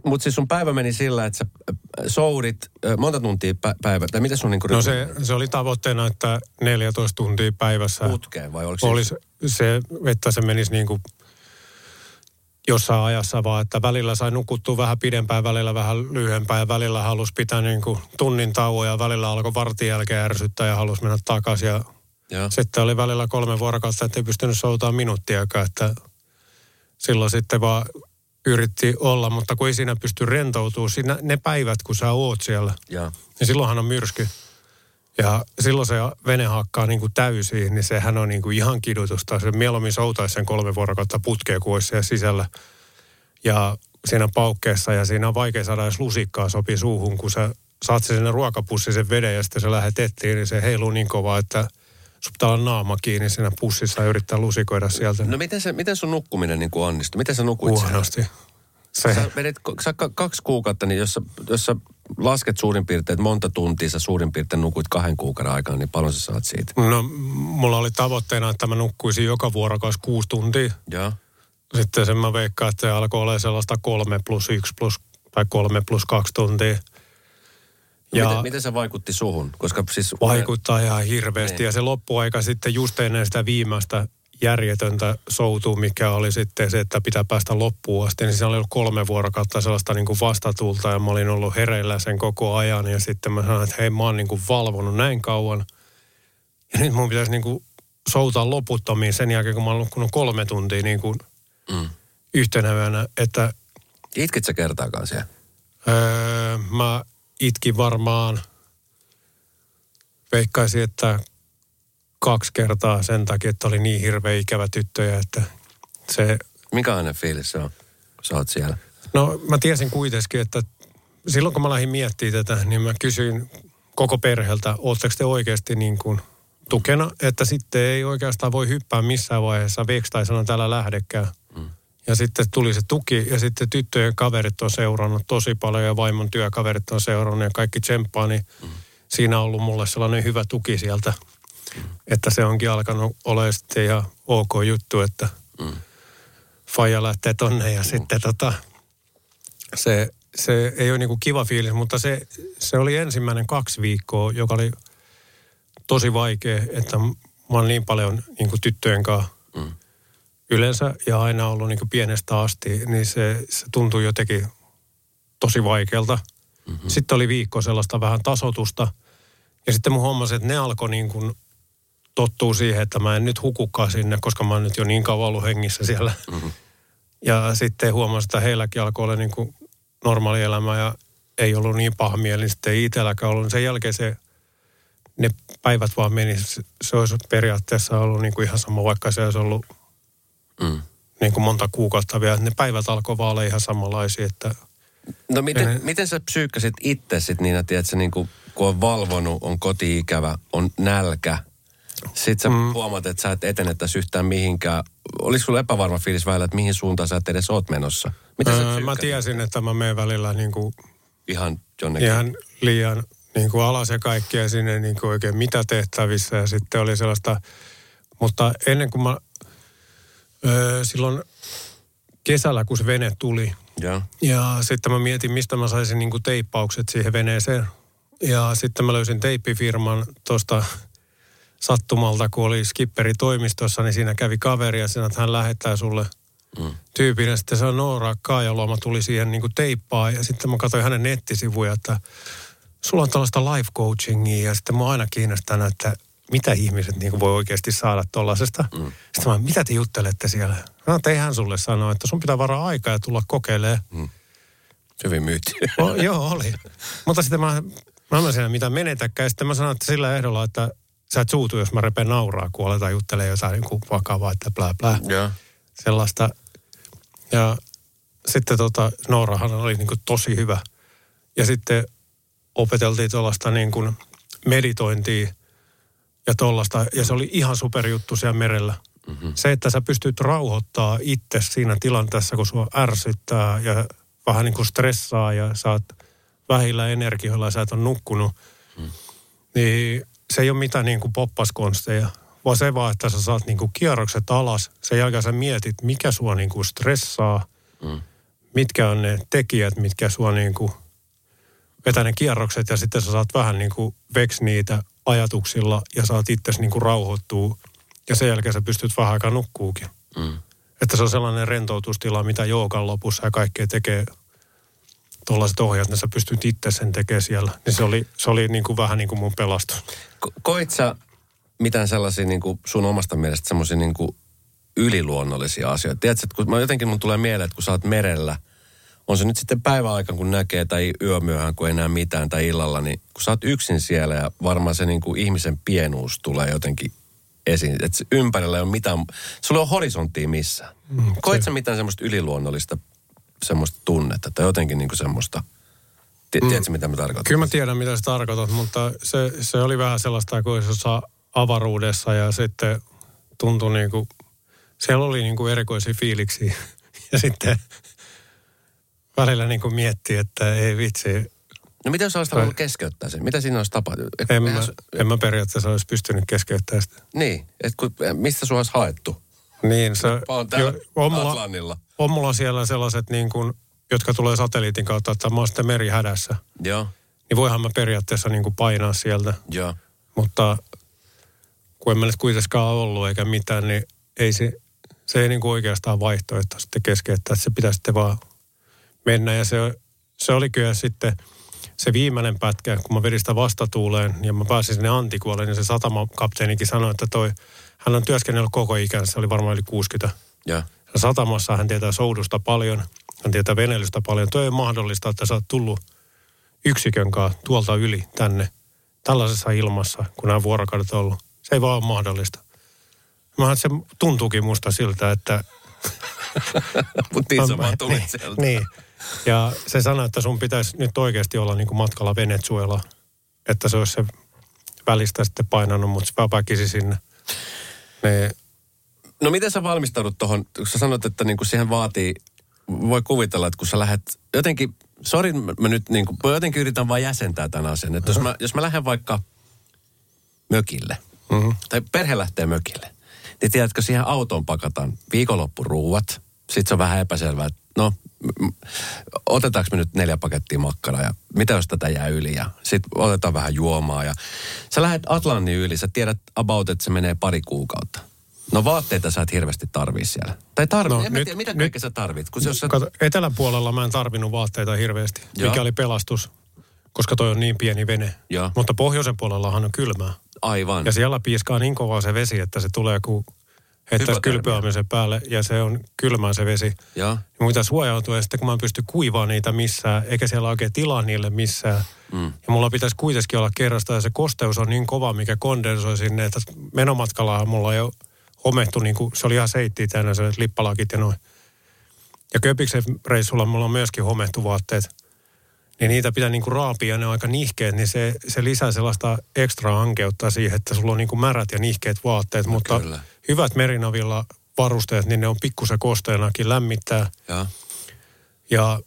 Mutta siis sun päivä meni sillä, että sä äh, soudit äh, monta tuntia pä- päivä, tai mitä sun niinku No se, se oli tavoitteena, että 14 tuntia päivässä putkeen vai oliko se? olisi se, että se menisi niin kuin jossain ajassa vaan, että välillä sai nukuttua vähän pidempään, välillä vähän lyhyempään ja välillä halusi pitää niin kuin tunnin tauon ja välillä alkoi vartin jälkeen ärsyttää ja halusi mennä takaisin ja Joo. sitten oli välillä kolme vuorokautta, että ei pystynyt soutamaan minuuttiakaan, että silloin sitten vaan yritti olla, mutta kun ei siinä pysty rentoutumaan, siinä, ne päivät kun sä oot siellä, Joo. niin silloinhan on myrsky. Ja silloin se vene hakkaa niin kuin täysiin, niin sehän on niin kuin ihan kidutusta. Se mieluummin soutaisi sen kolme vuorokautta putkea, kuin olisi siellä sisällä. Ja siinä paukkeessa ja siinä on vaikea saada edes lusikkaa sopi suuhun, kun sä saat sen sinne ruokapussi sen veden ja sitten se lähdet etsiin, niin se heiluu niin kovaa, että sun pitää olla naama kiinni siinä pussissa ja yrittää lusikoida sieltä No miten, se, miten sun nukkuminen niin onnistui? Miten sä nukuit siellä? huonosti. Se, Sä vedit sä ka- kaksi kuukautta, niin jos sä, jos sä lasket suurin piirtein, että monta tuntia sä suurin piirtein nukuit kahden kuukauden aikana, niin paljon sä saat siitä? no, mulla oli tavoitteena, että mä nukkuisin joka vuorokaus kuusi tuntia. Joo. Sitten sen mä veikkaan, että se alkoi olla sellaista kolme plus yksi plus, tai kolme plus kaksi tuntia. Ja... Miten, miten se vaikutti suhun? Koska siis... vaikuttaa ihan hirveästi. Niin. Ja se loppuaika sitten just ennen sitä viimeistä järjetöntä soutua, mikä oli sitten se, että pitää päästä loppuun asti, niin siinä oli ollut kolme vuorokautta sellaista niin kuin vastatulta ja mä olin ollut hereillä sen koko ajan ja sitten mä sanoin, että hei mä oon niin kuin valvonut näin kauan ja nyt mun pitäisi niin kuin soutaa loputtomiin sen jälkeen, kun mä oon nukkunut kolme tuntia niin kuin Mm. yhtenä yönä, että Itkit sä kertaakaan siellä? Öö, mä itkin varmaan, veikkaisin, että kaksi kertaa sen takia, että oli niin hirveä ikävä tyttöjä, että se, Minkälainen fiilis se on, kun sä oot siellä? no mä tiesin kuitenkin, että silloin kun mä lähdin miettimään tätä, niin mä kysyin koko perheeltä, ootteko te oikeasti niin kuin tukena, että sitten ei oikeastaan voi hyppää missään vaiheessa veksi tai sanoa täällä lähdekään. Mm. Ja sitten tuli se tuki ja sitten tyttöjen kaverit on seurannut tosi paljon ja vaimon työkaverit on seurannut ja kaikki tsemppaa, niin mm. siinä on ollut mulle sellainen hyvä tuki sieltä, mm. että se onkin alkanut olemaan sitten ihan ok juttu, että Mm. faija lähtee tonne ja sitten tota, se, se ei ole niinku kiva fiilis, mutta se, se oli ensimmäinen kaksi viikkoa, joka oli tosi vaikea, että mä oon niin paljon niin kuin tyttöjen kanssa mm. Yleensä ja aina ollut niin pienestä asti, niin se, se tuntuu jotenkin tosi vaikealta. Mm-hmm. Sitten oli viikko sellaista vähän tasotusta ja sitten mun huomasin, että ne alkoi niin kuin tottuu siihen, että mä en nyt hukukaan sinne, koska mä oon nyt jo niin kauan ollut hengissä siellä. Mm-hmm. Ja sitten huomasin, että heilläkin alkoi olla niin kuin normaali elämä ja ei ollut niin paha mieli, sitten ei itselläkään ollut. Sen jälkeen se, ne päivät vaan meni. Se olisi periaatteessa ollut niin kuin ihan sama, vaikka se olisi ollut mm. niin kuin monta kuukautta vielä. Ne päivät alkoi vaan olla ihan samanlaisia, että... No miten, ne... miten sä psyykkäsit itse sitten niin, että sä niin kuin, kun on valvonut, on kotiikävä, on nälkä, sitten sä mm. huomaat, että sä et etene tässä yhtään mihinkään. Olisiko sulla epävarma fiilis välillä, että mihin suuntaan sä et edes oot menossa? Miten öö, mä tiesin, että mä menen välillä niin kuin ihan jonnekin. Ihan liian niin kuin alas ja kaikkea sinne niin kuin oikein mitä tehtävissä. Ja sitten oli sellaista, mutta ennen kuin mä öö, silloin kesällä, kun se vene tuli, ja, ja sitten mä mietin, mistä mä saisin niin teippaukset siihen veneeseen. Ja sitten mä löysin teippifirman tuosta sattumalta, kun oli skipperi toimistossa, niin siinä kävi kaveri ja sanoi, että hän lähettää sulle – mm. tyypin. Ja sitten se on Noora Kaajaluoma tuli siihen niin teippaa ja sitten mä katsoin hänen nettisivuja, että sulla on tällaista life coachingia ja sitten mä aina kiinnostanut, että mitä ihmiset niin voi oikeasti saada tuollaisesta. Mm. Sitten mä, mitä te juttelette siellä? No, hän sulle sanoa, että sun pitää varaa aikaa ja tulla kokeilemaan. Mm. Hyvin myytti. O, joo, oli. Mutta sitten mä, mä en siinä mitä menetäkään. Sitten mä sanoin, että sillä ehdolla, että sä et suutu, jos mä repen nauraa, kun aletaan juttelemaan jotain niin kuin vakavaa, että blää blää. Yeah. Sellaista. Ja sitten tota, Noorahan oli niin kuin tosi hyvä. Ja sitten opeteltiin tuollaista niin kuin meditointia ja tuollaista. Ja se oli ihan superjuttu siellä merellä. Mm-hmm. Se, että sä pystyt rauhoittaa itse siinä tilanteessa, kun sua ärsyttää ja vähän niin kuin stressaa ja sä oot vähillä energioilla ja sä et ole nukkunut, mm. niin se ei ole mitään niin kuin poppaskonsteja vaan se vaan, että sä saat niinku kierrokset alas. Sen jälkeen sä mietit, mikä sua niinku stressaa, mm. mitkä on ne tekijät, mitkä sua niinku vetää ne kierrokset ja sitten sä saat vähän niinku veks niitä ajatuksilla ja saat itse niinku rauhoittua ja sen jälkeen sä pystyt vähän aikaa nukkuukin. Mm. Että se on sellainen rentoutustila, mitä joogan lopussa ja kaikkea tekee tuollaiset ohjat, niin sä pystyt itse sen tekemään siellä. Niin se oli, se oli niin kuin vähän niin kuin mun pelastus. Ko- koit sä mitään sellaisia niin kuin sun omasta mielestä semmoisia niin kuin yliluonnollisia asioita. Tiedätkö, että kun mä jotenkin mun tulee mieleen, että kun sä oot merellä, on se nyt sitten päiväaika, kun näkee, tai yömyöhään, kun ei näe mitään, tai illalla, niin kun sä oot yksin siellä ja varmaan se niin kuin ihmisen pienuus tulee jotenkin esiin. Että ympärillä ei ole mitään, sulla on horisonttia missään. Mm, Koet sä mitään semmoista yliluonnollista semmoista tunnetta, tai jotenkin niin kuin semmoista, mm. tiedätkö mitä mä tarkoitan? Kyllä mä tiedän, mitä sä tarkoitat, mutta se, se oli vähän sellaista, kun se saa avaruudessa ja sitten tuntui niin kuin, siellä oli niin kuin erikoisia fiiliksiä. Ja sitten välillä niin kuin mietti, että ei vitsi. No mitä jos olisi halunnut keskeyttää sen? Mitä siinä olisi tapahtunut? En, mä, en mä periaatteessa olisi pystynyt keskeyttämään sitä. Niin, että kun, mistä sinua olisi haettu? Niin, se... On jo, on mulla, Atlannilla. On mulla siellä sellaiset niin kuin, jotka tulee satelliitin kautta, että mä oon sitten merihädässä. Joo. Niin voihan mä periaatteessa niin kuin painaa sieltä. Joo. Mutta kun en mä nyt kuitenkaan ollut eikä mitään, niin ei se, se ei niin kuin oikeastaan vaihtoehto sitten keskeyttää, se pitää sitten vaan mennä. Ja se, se oli kyllä sitten se viimeinen pätkä, kun mä vedin sitä vastatuuleen ja mä pääsin sinne Antikuolle, niin se satamakapteenikin sanoi, että toi, hän on työskennellyt koko ikänsä, se oli varmaan yli 60. Ja. ja satamassa hän tietää soudusta paljon, hän tietää veneilystä paljon. Toi ei mahdollista, että sä oot tullut yksikön kanssa tuolta yli tänne tällaisessa ilmassa, kun nämä vuorokaudet on ollut. Se ei vaan ole mahdollista. Mä se tuntuukin musta siltä, että... Mutta niin sä vaan tulit sieltä. Niin. Ja se sanoi, että sun pitäisi nyt oikeasti olla niin kuin matkalla Venezuela. Että se olisi se välistä sitten painanut, mutta se väpäkisi sinne. Ne... No miten sä valmistaudut tuohon, kun sä sanot, että niin kuin siihen vaatii, voi kuvitella, että kun sä lähdet jotenkin, sori mä nyt niin kuin, jotenkin yritän vaan jäsentää tämän asian. Että jos mä, jos mä lähden vaikka mökille, mm-hmm. tai perhe lähtee mökille, niin tiedätkö, siihen autoon pakataan viikonloppuruuat, sitten se on vähän epäselvää, että no, otetaanko me nyt neljä pakettia makkaraa ja mitä jos tätä jää yli ja sitten otetaan vähän juomaa ja sä lähdet Atlantin yli, sä tiedät about, että se menee pari kuukautta. No vaatteita sä et hirveästi tarvii siellä. Tai tarvii, no, en nyt, tiedä, mitä nyt, kaikkea sä tarvit. Kun jos sä... Kato, etelän puolella mä en tarvinnut vaatteita hirveästi, Joo. mikä oli pelastus, koska toi on niin pieni vene. Joo. Mutta pohjoisen puolellahan on kylmää. Aivan. Ja siellä piiskaa niin kovaa se vesi, että se tulee kuin heittäisi kylpyämisen päälle ja se on kylmää se vesi. Ja. Mun pitää suojautua ja sitten kun mä en pysty kuivaa niitä missään, eikä siellä oikein tilaa niille missään. Mm. Ja mulla pitäisi kuitenkin olla kerrasta ja se kosteus on niin kova, mikä kondensoi sinne, että menomatkalla mulla ei ole homettu, niin kuin, se oli ihan seittiä täynnä se lippalakit ja noin. Ja Köpiksen reissulla mulla on myöskin homettu vaatteet. Niin niitä pitää niinku raapia ja ne on aika nihkeet, niin se, se lisää sellaista ekstra ankeutta siihen, että sulla on niinku märät ja nihkeet vaatteet. No, mutta kyllä. Hyvät merinavilla varusteet, niin ne on pikkusen kosteenakin lämmittää. Ja. ja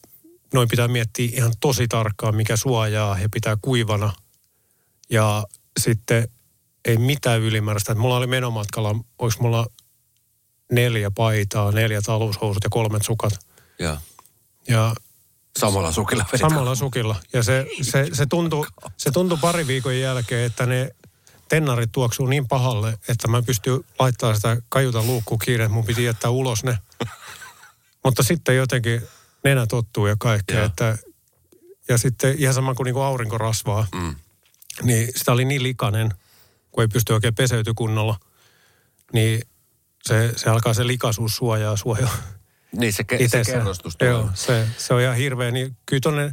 noin pitää miettiä ihan tosi tarkkaan, mikä suojaa ja pitää kuivana. Ja sitten ei mitään ylimääräistä. Mulla oli menomatkalla, olis mulla neljä paitaa, neljä taloushousut ja kolmet sukat. Ja. Ja Samalla sukilla. Samalla sukilla. Ja se, se, se, tuntui, se tuntui pari viikon jälkeen, että ne tennarit tuoksuu niin pahalle, että mä pystyn laittamaan sitä kajuta luukkuun kiinni, että mun piti jättää ulos ne. Mutta sitten jotenkin nenä tottuu ja kaikkea. Että, ja sitten ihan sama kuin niinku aurinko rasvaa. Mm. Niin sitä oli niin likainen, kun ei pysty oikein peseyty kunnolla. Niin se, se alkaa se likaisuus suojaa suojaa. Niin se, ke- se kerrostus tulee. Joo, se, se on ihan hirveä. Niin kyllä tuonne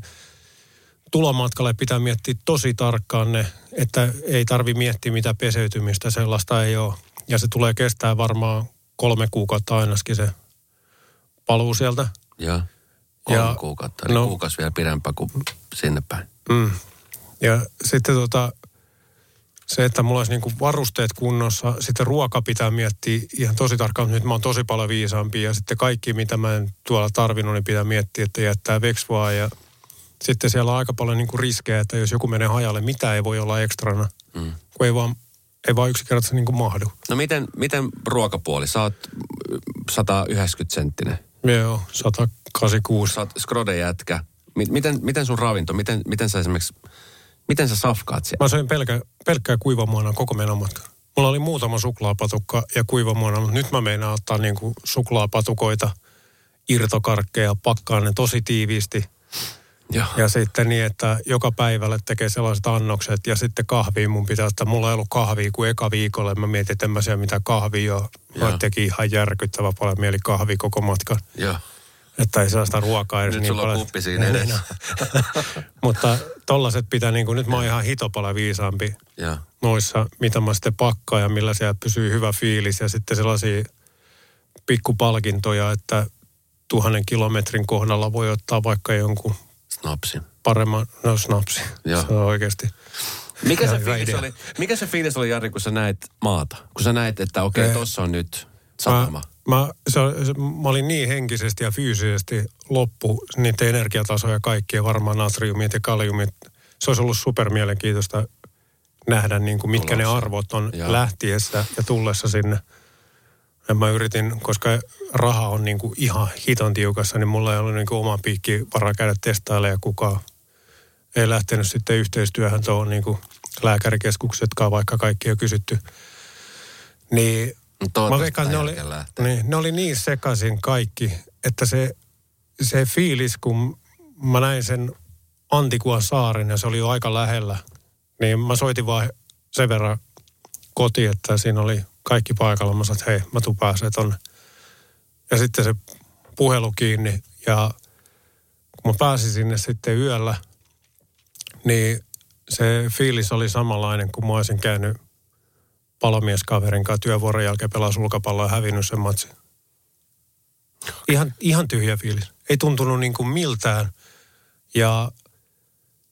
tulomatkalle pitää miettiä tosi tarkkaan ne, että ei tarvi miettiä mitä peseytymistä, sellaista ei ole. Ja se tulee kestää varmaan kolme kuukautta ainakin se paluu sieltä. Joo, kolme ja, kuukautta, eli no, kuukausi vielä pidempää kuin sinne päin. Mm. Ja sitten tota, se, että mulla olisi niinku varusteet kunnossa, sitten ruoka pitää miettiä ihan tosi tarkkaan, nyt mä oon tosi paljon viisaampi ja sitten kaikki, mitä mä en tuolla tarvinnut, niin pitää miettiä, että jättää veksvaa ja sitten siellä on aika paljon niinku riskejä, että jos joku menee hajalle, mitä ei voi olla ekstrana, mm. kun ei vaan, ei vaan yksinkertaisesti niinku mahdu. No miten, miten ruokapuoli? Sä oot 190 senttinen. Joo, 186. Sä oot skrode jätkä. Miten, miten sun ravinto, miten, miten sä esimerkiksi Miten sä safkaat siellä? Mä söin pelkä, pelkkää kuivamuona koko menomatka. Mulla oli muutama suklaapatukka ja kuivamuona, mutta nyt mä meinaan ottaa niinku suklaapatukoita, irtokarkkeja, pakkaan ne tosi tiiviisti. Ja. ja sitten niin, että joka päivälle tekee sellaiset annokset ja sitten kahvia mun pitää, että mulla ei ollut kahvia kuin eka viikolle. Mä mietin, että en mä siellä mitään kahvia ole. Mä teki ihan järkyttävä paljon mieli kahvi koko matkan. Ja. Että ei sellaista ruokaa edes Nyt niin sulla paljon. on kuppi siinä edessä. Mutta tollaset pitää, niin kuin, nyt mä oon ihan hitopala viisaampi ja. noissa, mitä mä sitten pakkaan ja millä siellä pysyy hyvä fiilis. Ja sitten sellaisia pikkupalkintoja, että tuhannen kilometrin kohdalla voi ottaa vaikka jonkun snapsin. Paremman, no snapsi. Se on oikeasti. Mikä se, fiilis oli, mikä se fiilis oli, Jari, kun sä näit maata? Kun sä näit, että okei, okay, tuossa on nyt satama. Mä, Mä, se, se, mä olin niin henkisesti ja fyysisesti loppu niitä energiatasoja kaikkia, varmaan natriumit ja kaliumit. Se olisi ollut super mielenkiintoista nähdä, niin kuin mitkä Tulossa. ne arvot on Joo. lähtiessä ja tullessa sinne. Ja mä yritin, koska raha on niin kuin ihan hiton tiukassa, niin mulla ei ollut niin kuin oma piikki varaa käydä testailemaan ja kukaan ei lähtenyt sitten yhteistyöhön tuohon niin kuin lääkärikeskuksetkaan, vaikka kaikki on kysytty. Niin Mä veikkaan, ne oli, niin, ne oli niin sekaisin kaikki, että se, se fiilis, kun mä näin sen Antikuan saaren ja se oli jo aika lähellä, niin mä soitin vaan sen verran koti, että siinä oli kaikki paikalla. Mä sanoin, että hei, mä tuun pääsee tonne. Ja sitten se puhelu kiinni ja kun mä pääsin sinne sitten yöllä, niin se fiilis oli samanlainen kuin mä olisin käynyt palomieskaverin kanssa työvuoron jälkeen pelaa sulkapalloa ja hävinnyt sen matsin. Ihan, ihan tyhjä fiilis. Ei tuntunut niin kuin miltään. Ja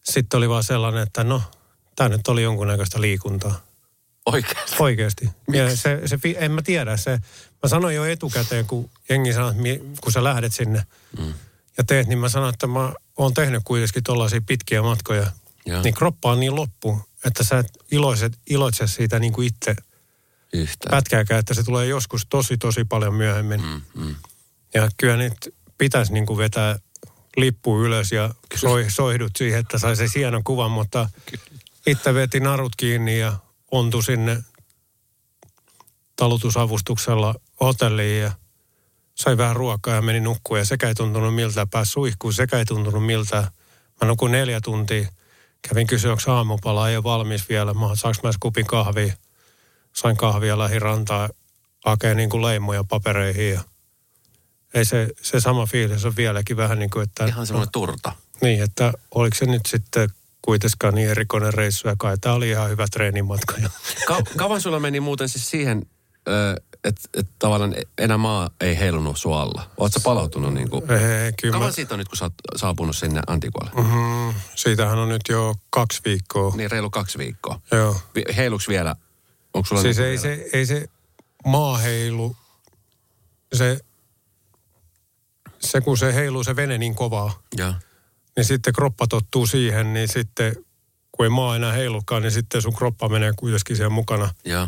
sitten oli vaan sellainen, että no, tämä nyt oli jonkunnäköistä liikuntaa. Oikeasti? Oikeasti. Ja se, se, en mä tiedä. Se, mä sanoin jo etukäteen, kun jengi sanoi, että kun sä lähdet sinne mm. ja teet, niin mä sanoin, että mä oon tehnyt kuitenkin tuollaisia pitkiä matkoja. Ja. Niin kroppa on niin loppu, että sä et iloitse, iloitse siitä niin kuin itse Yhtään. pätkääkään, että se tulee joskus tosi, tosi paljon myöhemmin. Mm, mm. Ja kyllä nyt pitäisi niin kuin vetää lippu ylös ja soi, soihdut siihen, että sai se hienon kuvan, mutta itse veti narut kiinni ja ontu sinne talutusavustuksella hotelliin ja sai vähän ruokaa ja meni nukkua ja sekä ei tuntunut miltä pääsi suihkuun, sekä ei tuntunut miltä. Mä nukun neljä tuntia. Kävin kysyä, onko aamupala, ei ole valmis vielä. Mä saanko mä kupin kahvia? Sain kahvia lähi rantaa, hakee niin kuin leimuja papereihin ja ei se, se sama fiilis on vieläkin vähän niin kuin, että... Ihan semmoinen turta. Niin, että oliko se nyt sitten kuitenkaan niin erikoinen reissu ja kai tämä oli ihan hyvä treenimatka. Ka- kauan sulla meni muuten siis siihen, että et tavallaan enää maa ei heilunut sua alla? Oletko palautunut niin kuin? Ei, kyllä Kauan mä, siitä on nyt, kun sä oot saapunut sinne Antikualle? mm, siitähän on nyt jo kaksi viikkoa. Niin reilu kaksi viikkoa. Joo. Heiluks vielä? Onko sulla Siis niin ei vielä? se, ei se maaheilu, se, se kun se heiluu se vene niin kovaa, Joo. Niin sitten kroppa tottuu siihen, niin sitten kun ei maa enää heilukaan, niin sitten sun kroppa menee kuitenkin siihen mukana. Joo.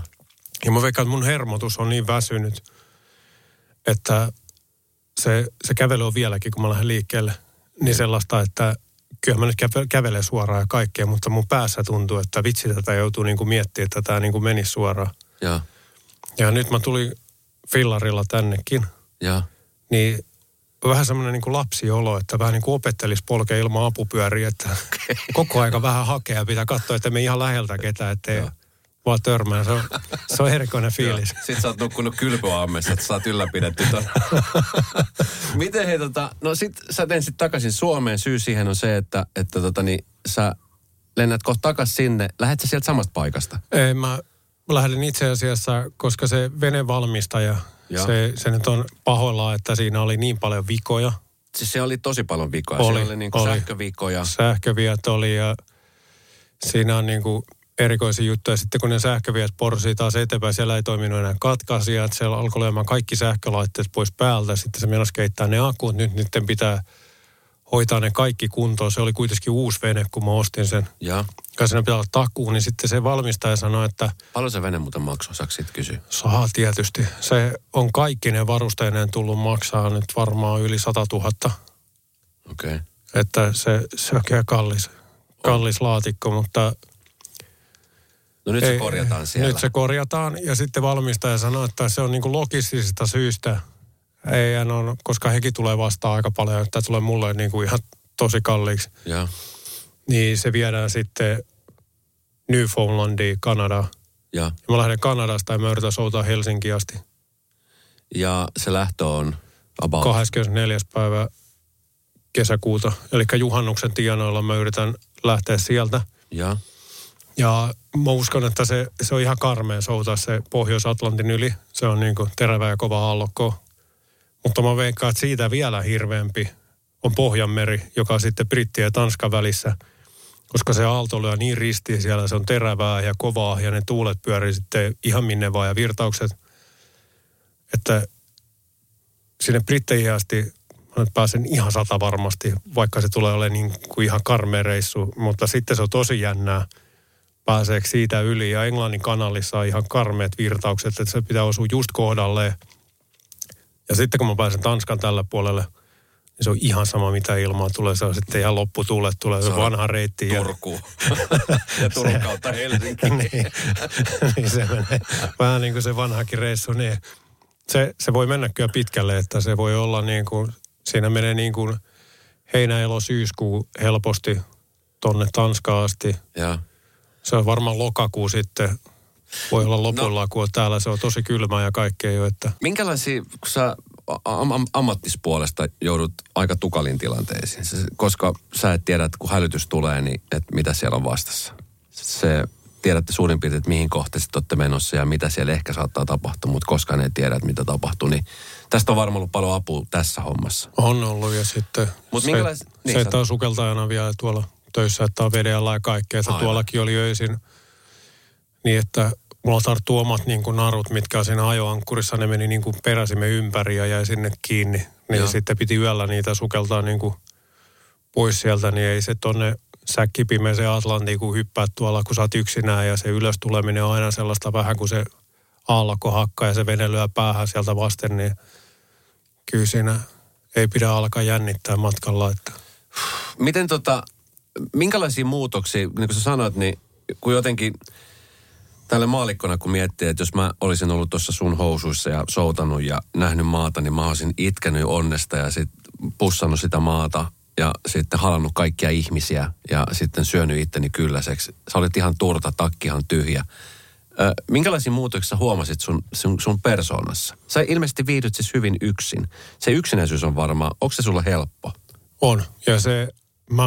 Ja mä veikkaan, että mun hermotus on niin väsynyt, että se, se kävely on vieläkin, kun mä lähden liikkeelle, niin sellaista, että kyllä mä nyt käve- kävelen suoraan ja kaikkea, mutta mun päässä tuntuu, että vitsi tätä joutuu niin kuin miettimään, että tämä niin kuin menisi suoraan. Joo. Ja nyt mä tulin fillarilla tännekin, Joo. niin vähän semmoinen niin kuin lapsiolo, että vähän niin kuin opettelisi polkea ilman apupyöriä, että koko aika vähän hakea pitää katsoa, että me ihan läheltä ketään, ettei vaan törmää. Se on, se on erikoinen fiilis. Sitten sä oot nukkunut kylpyammessa, että sä oot ylläpidetty ton. Miten hei tota, no sit sä teen sit takaisin Suomeen. Syy siihen on se, että, että tota niin, sä lennät kohta takas sinne. Lähet sä sieltä samasta paikasta? Ei, mä lähdin itse asiassa, koska se venevalmistaja, Joo. se, se nyt on pahoillaan, että siinä oli niin paljon vikoja. Siis se oli tosi paljon vikoja. Oli, Siellä oli niinku oli. sähkövikoja. Sähköviet oli ja siinä on niin kuin erikoisia juttuja. Sitten kun ne sähköviet porsii taas eteenpäin, siellä ei toiminut enää katkaisijat. Siellä alkoi olemaan kaikki sähkölaitteet pois päältä. Sitten se menossa keittää ne akut. Nyt niiden pitää hoitaa ne kaikki kuntoon. Se oli kuitenkin uusi vene, kun mä ostin sen. Ja Ja siinä pitää olla takuu, niin sitten se valmistaja sanoi, että paljon se vene muuten maksoi, saako siitä kysyä? saa tietysti. Se on kaikki ne varusteineen tullut maksaa nyt varmaan yli 100 000. Okei. Okay. Että se, se on kyllä kallis, kallis laatikko, mutta No nyt se korjataan siellä. Nyt se korjataan ja sitten valmistaja sanoi, että se on niin logistisista syistä. Ei, on, koska hekin tulee vastaan aika paljon, että tulee mulle niin kuin ihan tosi kalliiksi. Joo. Niin se viedään sitten Newfoundlandiin, Kanadaan. Ja, Ja mä lähden Kanadasta ja mä yritän soutaa Helsinkiin asti. ja se lähtö on about. 24. päivä kesäkuuta. Eli juhannuksen tienoilla mä yritän lähteä sieltä. Ja, Ja mä uskon, että se, se on ihan karmea soutaa se Pohjois-Atlantin yli. Se on niin kuin terävä ja kova aallokko. Mutta mä veikkaan, että siitä vielä hirveämpi on Pohjanmeri, joka on sitten Britti ja Tanskan välissä. Koska se aalto lyö niin ristiin siellä, se on terävää ja kovaa ja ne tuulet pyörii sitten ihan minne vaan ja virtaukset. Että sinne Britteihin asti mä pääsen ihan sata varmasti, vaikka se tulee olemaan niin kuin ihan karmea reissu. Mutta sitten se on tosi jännää pääseekö siitä yli. Ja Englannin kanalissa on ihan karmeat virtaukset, että se pitää osua just kohdalleen. Ja sitten kun mä pääsen Tanskan tällä puolelle, niin se on ihan sama mitä ilmaa tulee. Se on sitten ihan lopputuulet, tulee se, Se vanha reitti. Ja, Turku. ja Turun kautta Helsinki. niin, niin se menee vähän niin kuin se vanhakin reissu. Niin se, se voi mennä kyllä pitkälle, että se voi olla niin kuin, siinä menee niin kuin heinä, elo, syyskuu helposti tonne Tanskaan asti. ja, Se on varmaan lokakuu sitten. Voi olla lopulla, no. kun on täällä se on tosi kylmää ja kaikkea jo, että minkälaisia, kun sä am- am- ammattispuolesta joudut aika tukalin tilanteisiin, koska sä et tiedä, että kun hälytys tulee, niin että mitä siellä on vastassa. Se tiedätte suurin piirtein, että mihin kohtaan sitten olette menossa ja mitä siellä ehkä saattaa tapahtua, mutta koskaan ei tiedä, että mitä tapahtuu. Niin tästä on varmaan ollut paljon apua tässä hommassa. on ollut ja sitten Mut se, minkälais- niin, se, että on sukeltajana vielä tuolla töissä, että on veden alla ja kaikkea. Että tuollakin oli öisin niin, että mulla tarttuu omat niin kuin narut, mitkä on siinä ajoankkurissa, ne meni niin kuin peräsimme ympäri ja jäi sinne kiinni. Niin Joo. sitten piti yöllä niitä sukeltaa niin kuin pois sieltä, niin ei se tonne säkkipimeeseen Atlantiin, kun hyppäät tuolla, kun sä oot yksinään ja se ylös tuleminen on aina sellaista vähän kuin se aallokko hakkaa ja se vene lyö päähän sieltä vasten, niin kyllä siinä ei pidä alkaa jännittää matkalla. Että. Miten tota, minkälaisia muutoksia, niin kuin sä sanoit, niin kun jotenkin tälle maalikkona, kun miettii, että jos mä olisin ollut tuossa sun housuissa ja soutanut ja nähnyt maata, niin mä olisin itkenyt onnesta ja sitten pussannut sitä maata ja sitten halannut kaikkia ihmisiä ja sitten syönyt itteni kylläiseksi. Sä olit ihan turta, takkihan tyhjä. Ö, minkälaisia muutoksia huomasit sun, sun, sun persoonassa? Sä ilmeisesti viihdyt siis hyvin yksin. Se yksinäisyys on varmaan, onko se sulla helppo? On. Ja se, mä,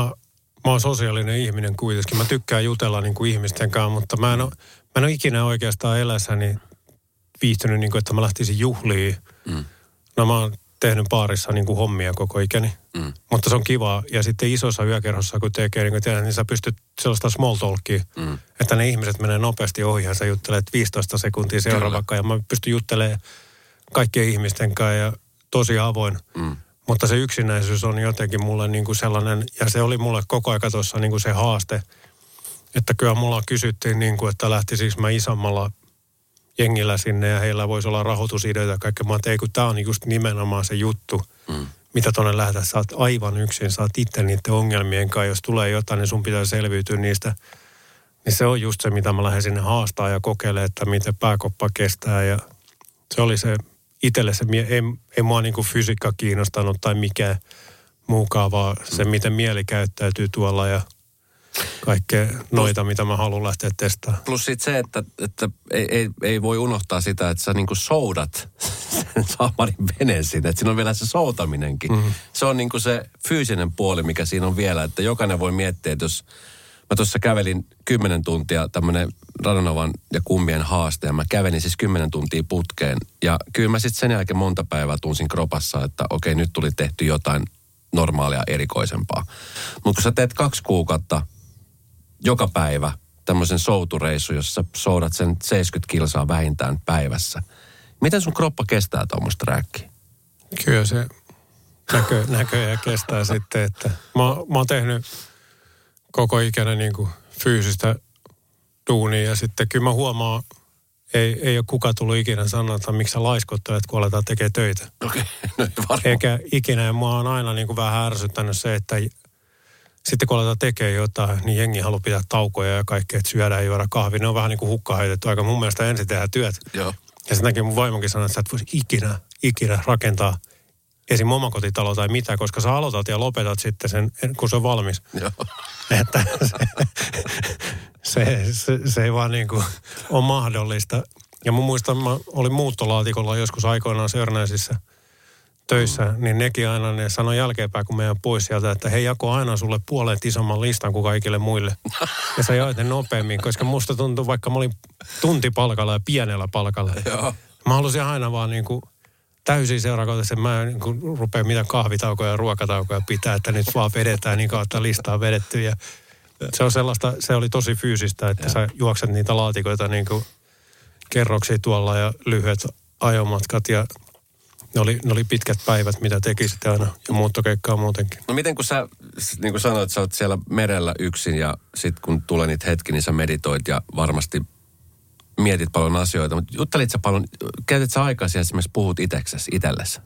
mä oon sosiaalinen ihminen kuitenkin. Mä tykkään jutella niin kuin ihmisten kanssa, mutta mä en, ole, mä en ole ikinä oikeastaan elässäni viihtynyt, niin kuin, että mä lähtisin juhliin. Mm. No mä oon tehnyt baarissa niin kuin hommia koko ikäni. Mm. Mutta se on kiva. Ja sitten isossa yökerhossa, kun tekee, niin, kuin tiedät, niin sä pystyt sellaista small talkia, mm. että ne ihmiset menee nopeasti ohi ja sä juttelet 15 sekuntia seuraavakaan. Ja mä pystyn juttelemaan kaikkien ihmisten kanssa ja tosi avoin. Mm. Mutta se yksinäisyys on jotenkin mulle niin kuin sellainen, ja se oli mulle koko aika tuossa niin kuin se haaste, että kyllä mulla kysyttiin, niin kuin, että lähtisikö mä isommalla jengillä sinne ja heillä voisi olla rahoitusideoita ja kaikkea. Mä että ei kun tämä on just nimenomaan se juttu, mm. mitä tuonne lähdetään. Sä oot aivan yksin, sä oot itse niiden ongelmien kanssa. Jos tulee jotain, niin sun pitää selviytyä niistä. Niin se on just se, mitä mä lähden sinne haastaa ja kokeilemaan, että miten pääkoppa kestää. Ja se oli se itselle se, ei, ei mua niin kuin fysiikka kiinnostanut tai mikä muukaan, vaan se, miten mieli käyttäytyy tuolla ja – kaikkea noita, mitä mä haluan lähteä testaamaan. Plus sit se, että, että ei, ei, ei, voi unohtaa sitä, että sä niinku soudat sen saamarin veneen sinne. Että siinä on vielä se soutaminenkin. Mm-hmm. Se on niinku se fyysinen puoli, mikä siinä on vielä. Että jokainen voi miettiä, että jos mä tuossa kävelin kymmenen tuntia tämmöinen Radonovan ja kummien haaste. Ja mä kävelin siis kymmenen tuntia putkeen. Ja kyllä mä sitten sen jälkeen monta päivää tunsin kropassa, että okei, nyt tuli tehty jotain normaalia erikoisempaa. Mutta kun sä teet kaksi kuukautta joka päivä tämmöisen soutureissu, jossa soudat sen 70 kilsaa vähintään päivässä. Miten sun kroppa kestää tuommoista räkkiä? Kyllä se näkö, näköjään kestää sitten, että mä, mä oon tehnyt koko ikänä niin kuin fyysistä duunia ja sitten kyllä mä huomaan, ei, ei ole kuka tullut ikinä sanoa, että miksi sä laiskottelet, kun aletaan tekemään töitä. Okei, okay. no Eikä ikinä, ja mua on aina niin kuin vähän ärsyttänyt se, että sitten kun aletaan tekemään jotain, niin jengi haluaa pitää taukoja ja kaikkea, että syödään ja juoda kahvi. Ne on vähän niin kuin hukkaheitetty aika. Mun mielestä ensin tehdään työt. Joo. Ja sen takia mun vaimokin sanoi, että sä et voisi ikinä, ikinä rakentaa esim. omakotitalo tai mitä, koska sä aloitat ja lopetat sitten sen, kun se on valmis. Joo. Että se, se, se, se ei vaan niin kuin ole mahdollista. Ja mun muistan, mä olin muuttolaatikolla joskus aikoinaan Sörnäisissä – töissä, mm. niin nekin aina ne sanoi jälkeenpäin, kun meidän pois sieltä, että he jako aina sulle puolet isomman listan kuin kaikille muille. Ja sä jaoit ne nopeammin, koska musta tuntuu, vaikka mä olin tuntipalkalla ja pienellä palkalla. Joo. Mä halusin aina vaan niin kuin täysin seurakohtaisesti. Mä en niin rupea mitään kahvitaukoja ja ruokataukoja pitää, että nyt vaan vedetään niin kautta listaa vedetty. Ja se on sellaista, se oli tosi fyysistä, että ja. sä juokset niitä laatikoita niin kuin kerroksi tuolla ja lyhyet ajomatkat ja ne oli, ne oli pitkät päivät, mitä teki sitten aina ja muuttokeikkaa muutenkin. No miten kun sä, niin kuin sanoit, sä oot siellä merellä yksin ja sitten kun tulee niitä hetki, niin sä meditoit ja varmasti mietit paljon asioita. Mutta juttelit sä paljon, käytit sä aikaa esimerkiksi puhut itseksesi, itsellesi?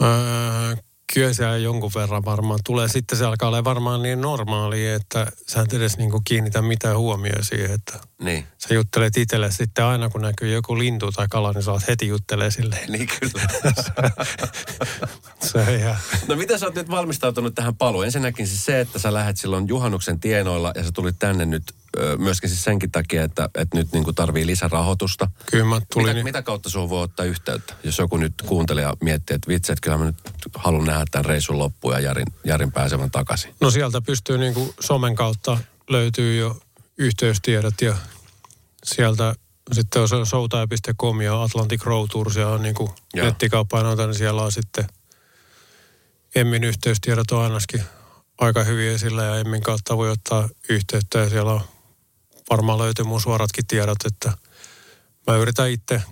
Öö, kyllä se jonkun verran varmaan tulee. Sitten se alkaa olla varmaan niin normaali, että sä et edes niin kuin kiinnitä mitään huomioon siihen, että niin. sä juttelet itselle sitten aina, kun näkyy joku lintu tai kala, niin sä oot heti juttelee silleen. Niin kyllä. se on ihan... No miten sä oot nyt valmistautunut tähän paluun? Ensinnäkin siis se, että sä lähdet silloin juhannuksen tienoilla ja sä tulit tänne nyt myöskin siis senkin takia, että, että nyt niin kuin tarvii lisärahoitusta. Kyllä mä tulin. Mitä, mitä kautta sun voi ottaa yhteyttä, jos joku nyt kuuntelee ja miettii, että vitsi, että kyllä mä nyt haluan nähdä tämän reisun loppuun ja Jarin, Jarin pääsevän takaisin? No sieltä pystyy niin kuin somen kautta löytyy jo yhteystiedot ja sieltä sitten on soutaja.com ja Atlantic Road Tours ja on niin kuin nettikauppaa niin siellä on sitten Emmin yhteystiedot on ainakin aika hyvin esillä ja Emmin kautta voi ottaa yhteyttä ja siellä on varmaan löytyy mun suoratkin tiedot, että mä yritän itse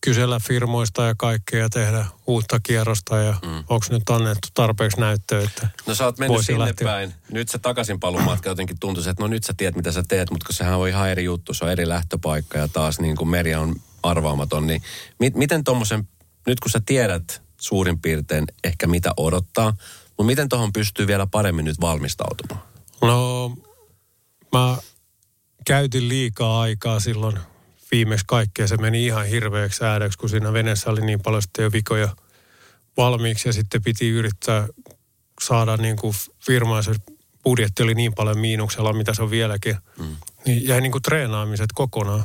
kysellä firmoista ja kaikkea ja tehdä uutta kierrosta ja mm. onko nyt annettu tarpeeksi näyttöä, että No sä oot mennyt sinne lähteä. päin. Nyt se takaisin palumatka jotenkin tuntuu, että no nyt sä tiedät mitä sä teet, mutta sehän on ihan eri juttu, se on eri lähtöpaikka ja taas niin kuin meri on arvaamaton, niin mi- miten tuommoisen, nyt kun sä tiedät suurin piirtein ehkä mitä odottaa. Mutta miten tuohon pystyy vielä paremmin nyt valmistautumaan? No, mä käytin liikaa aikaa silloin viimeksi kaikkea. Se meni ihan hirveäksi äädöksi, kun siinä veneessä oli niin paljon sitten jo vikoja valmiiksi ja sitten piti yrittää saada niin kuin firmaa, se budjetti oli niin paljon miinuksella, mitä se on vieläkin. Mm. Niin jäi niin kuin treenaamiset kokonaan.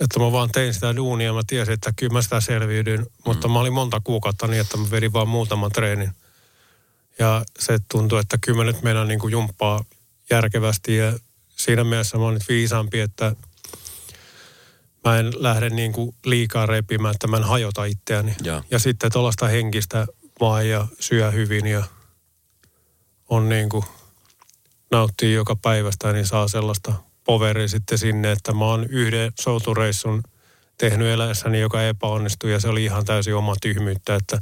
Että mä vaan tein sitä duunia, mä tiesin, että kyllä mä sitä selviydyn. Mm. Mutta mä olin monta kuukautta niin, että mä vedin vaan muutaman treenin. Ja se tuntui, että kyllä mä nyt mennään niin kuin jumppaa järkevästi ja siinä mielessä mä oon nyt viisaampi, että mä en lähde niin kuin liikaa repimään, että mä en hajota itseäni. Ja, ja sitten tuollaista henkistä vaan ja syö hyvin ja on niin kuin nauttii joka päivästä, niin saa sellaista poveri sitten sinne, että mä oon yhden soutureissun tehnyt eläessäni, joka epäonnistui ja se oli ihan täysin oma tyhmyyttä, että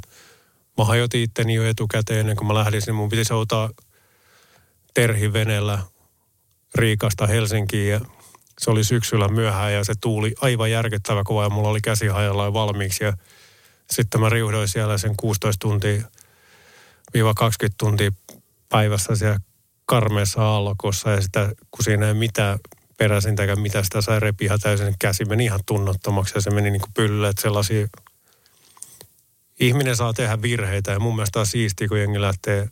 mä hajotin itteni jo etukäteen ennen kuin mä lähdin, niin mun piti soutaa terhivenellä Riikasta Helsinkiin ja se oli syksyllä myöhään ja se tuuli aivan järkyttävä kova ja mulla oli käsi hajallaan valmiiksi ja sitten mä riuhdoin siellä sen 16 tuntia viiva 20 tuntia päivässä siellä karmeessa aallokossa ja sitä, kun siinä ei mitään peräsintäkään, mitä sitä sai repi ihan täysin, käsi meni ihan tunnottomaksi ja se meni niin kuin pyllylle, että sellaisia ihminen saa tehdä virheitä ja mun mielestä on siistiä, kun jengi lähtee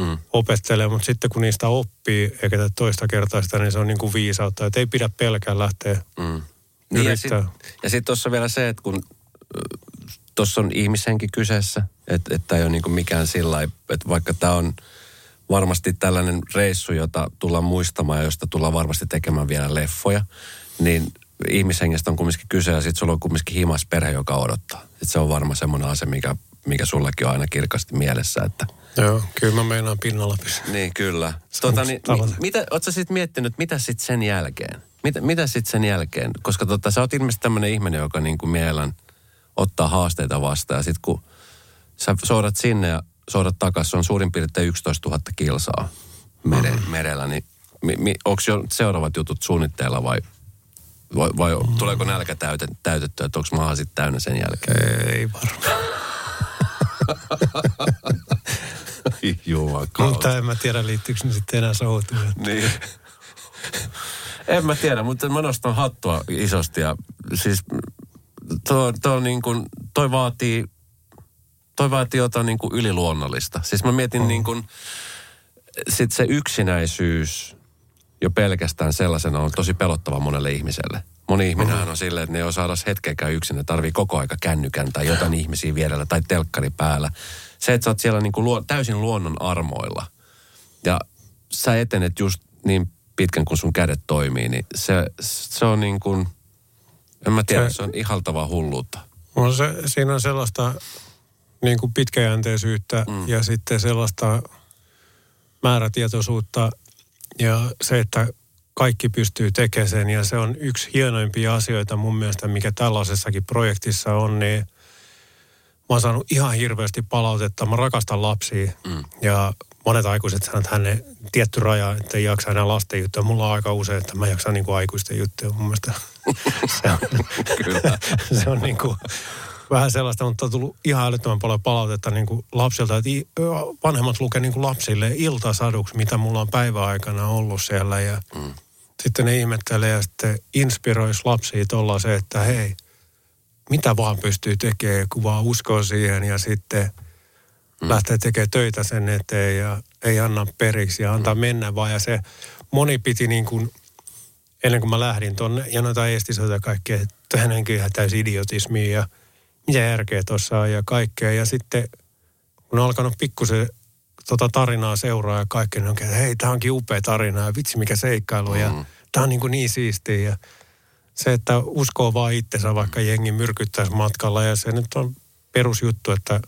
mm. opettelemaan, mutta sitten kun niistä oppii eikä tätä toista kertaa sitä, niin se on niin kuin viisautta, että ei pidä pelkää lähteä mm. Niin ja sitten sit tuossa vielä se, että kun tuossa on ihmishenki kyseessä, että, että ei ole niin mikään sillä että vaikka tämä on varmasti tällainen reissu, jota tullaan muistamaan ja josta tullaan varmasti tekemään vielä leffoja, niin ihmishengestä on kumminkin kyse ja sitten sulla on kumminkin himas perhe, joka odottaa. Et se on varmaan semmoinen asia, mikä, mikä sullakin on aina kirkasti mielessä, että... Joo, kyllä mä meinaan pinnalla pysyä. Niin, kyllä. Tota, niin, mi, mitä, ootko sitten miettinyt, mitä sitten sen jälkeen? Mitä, mitä sitten sen jälkeen? Koska tota, sä oot ilmeisesti tämmöinen ihminen, joka niin kuin mielellään ottaa haasteita vastaan. Ja sitten kun sä soudat sinne ja soudat takaisin, se on suurin piirtein 11 000 kilsaa mere, mm. merellä, niin mi, mi, onko jo seuraavat jutut suunnitteilla vai vai, vai mm. tuleeko nälkä täytet, täytettyä, että onko maha sitten täynnä sen jälkeen? Ei varmaan. Jumala Mutta en mä tiedä, liittyykö ne sitten enää soutuun. niin. En mä tiedä, mutta mä nostan hattua isosti ja siis toi, toi, niin kuin, toi vaatii toi vaatii jotain niin kuin yliluonnollista. Siis mä mietin mm. niin kuin, sit se yksinäisyys jo pelkästään sellaisena on tosi pelottava monelle ihmiselle. Moni ihminen mm. on silleen, että ne ei osaa saada hetkeäkään yksin, ne tarvii koko aika kännykän tai jotain ihmisiä vierellä tai telkkari päällä. Se, että sä oot siellä niin kuin luo, täysin luonnon armoilla ja sä etenet just niin pitkän kuin sun kädet toimii, niin se, se on niin kuin, en mä tiedä, se, se on ihaltavaa hulluutta. On se, siinä on sellaista niin kuin pitkäjänteisyyttä mm. ja sitten sellaista määrätietoisuutta ja se, että kaikki pystyy tekemään sen ja se on yksi hienoimpia asioita mun mielestä, mikä tällaisessakin projektissa on, niin mä oon saanut ihan hirveästi palautetta. Mä rakastan lapsia mm. ja monet aikuiset sanoo, että hänen tietty raja, että ei jaksa enää lasten juttuja. Mulla on aika usein, että mä jaksan niin kuin aikuisten juttuja. Mun mielestä se on, Kyllä. se on niin kuin, vähän sellaista, mutta on tullut ihan älyttömän paljon palautetta niin kuin lapsilta, että vanhemmat lukee niin kuin lapsille iltasaduksi, mitä mulla on päiväaikana ollut siellä. Ja mm. sitten ne ihmettelee ja sitten inspiroisi lapsia tuolla se, että hei, mitä vaan pystyy tekemään, kun vaan uskoo siihen ja sitten mm. lähtee tekemään töitä sen eteen ja ei anna periksi ja antaa mm. mennä vaan. Ja se moni piti niin kuin, ennen kuin mä lähdin tuonne ja noita estisoita ja kaikkea, että hänenkin ihan täysin idiotismia ja mitä järkeä tuossa on ja kaikkea. Ja sitten kun on alkanut pikkusen tota tarinaa seuraa ja kaikki, niin on, että hei, tämä onkin upea tarina ja vitsi mikä seikkailu mm. ja tämä on niin, kuin niin siistiä. Ja se, että uskoo vaan itsensä, vaikka jengi myrkyttäisi matkalla ja se nyt on perusjuttu, että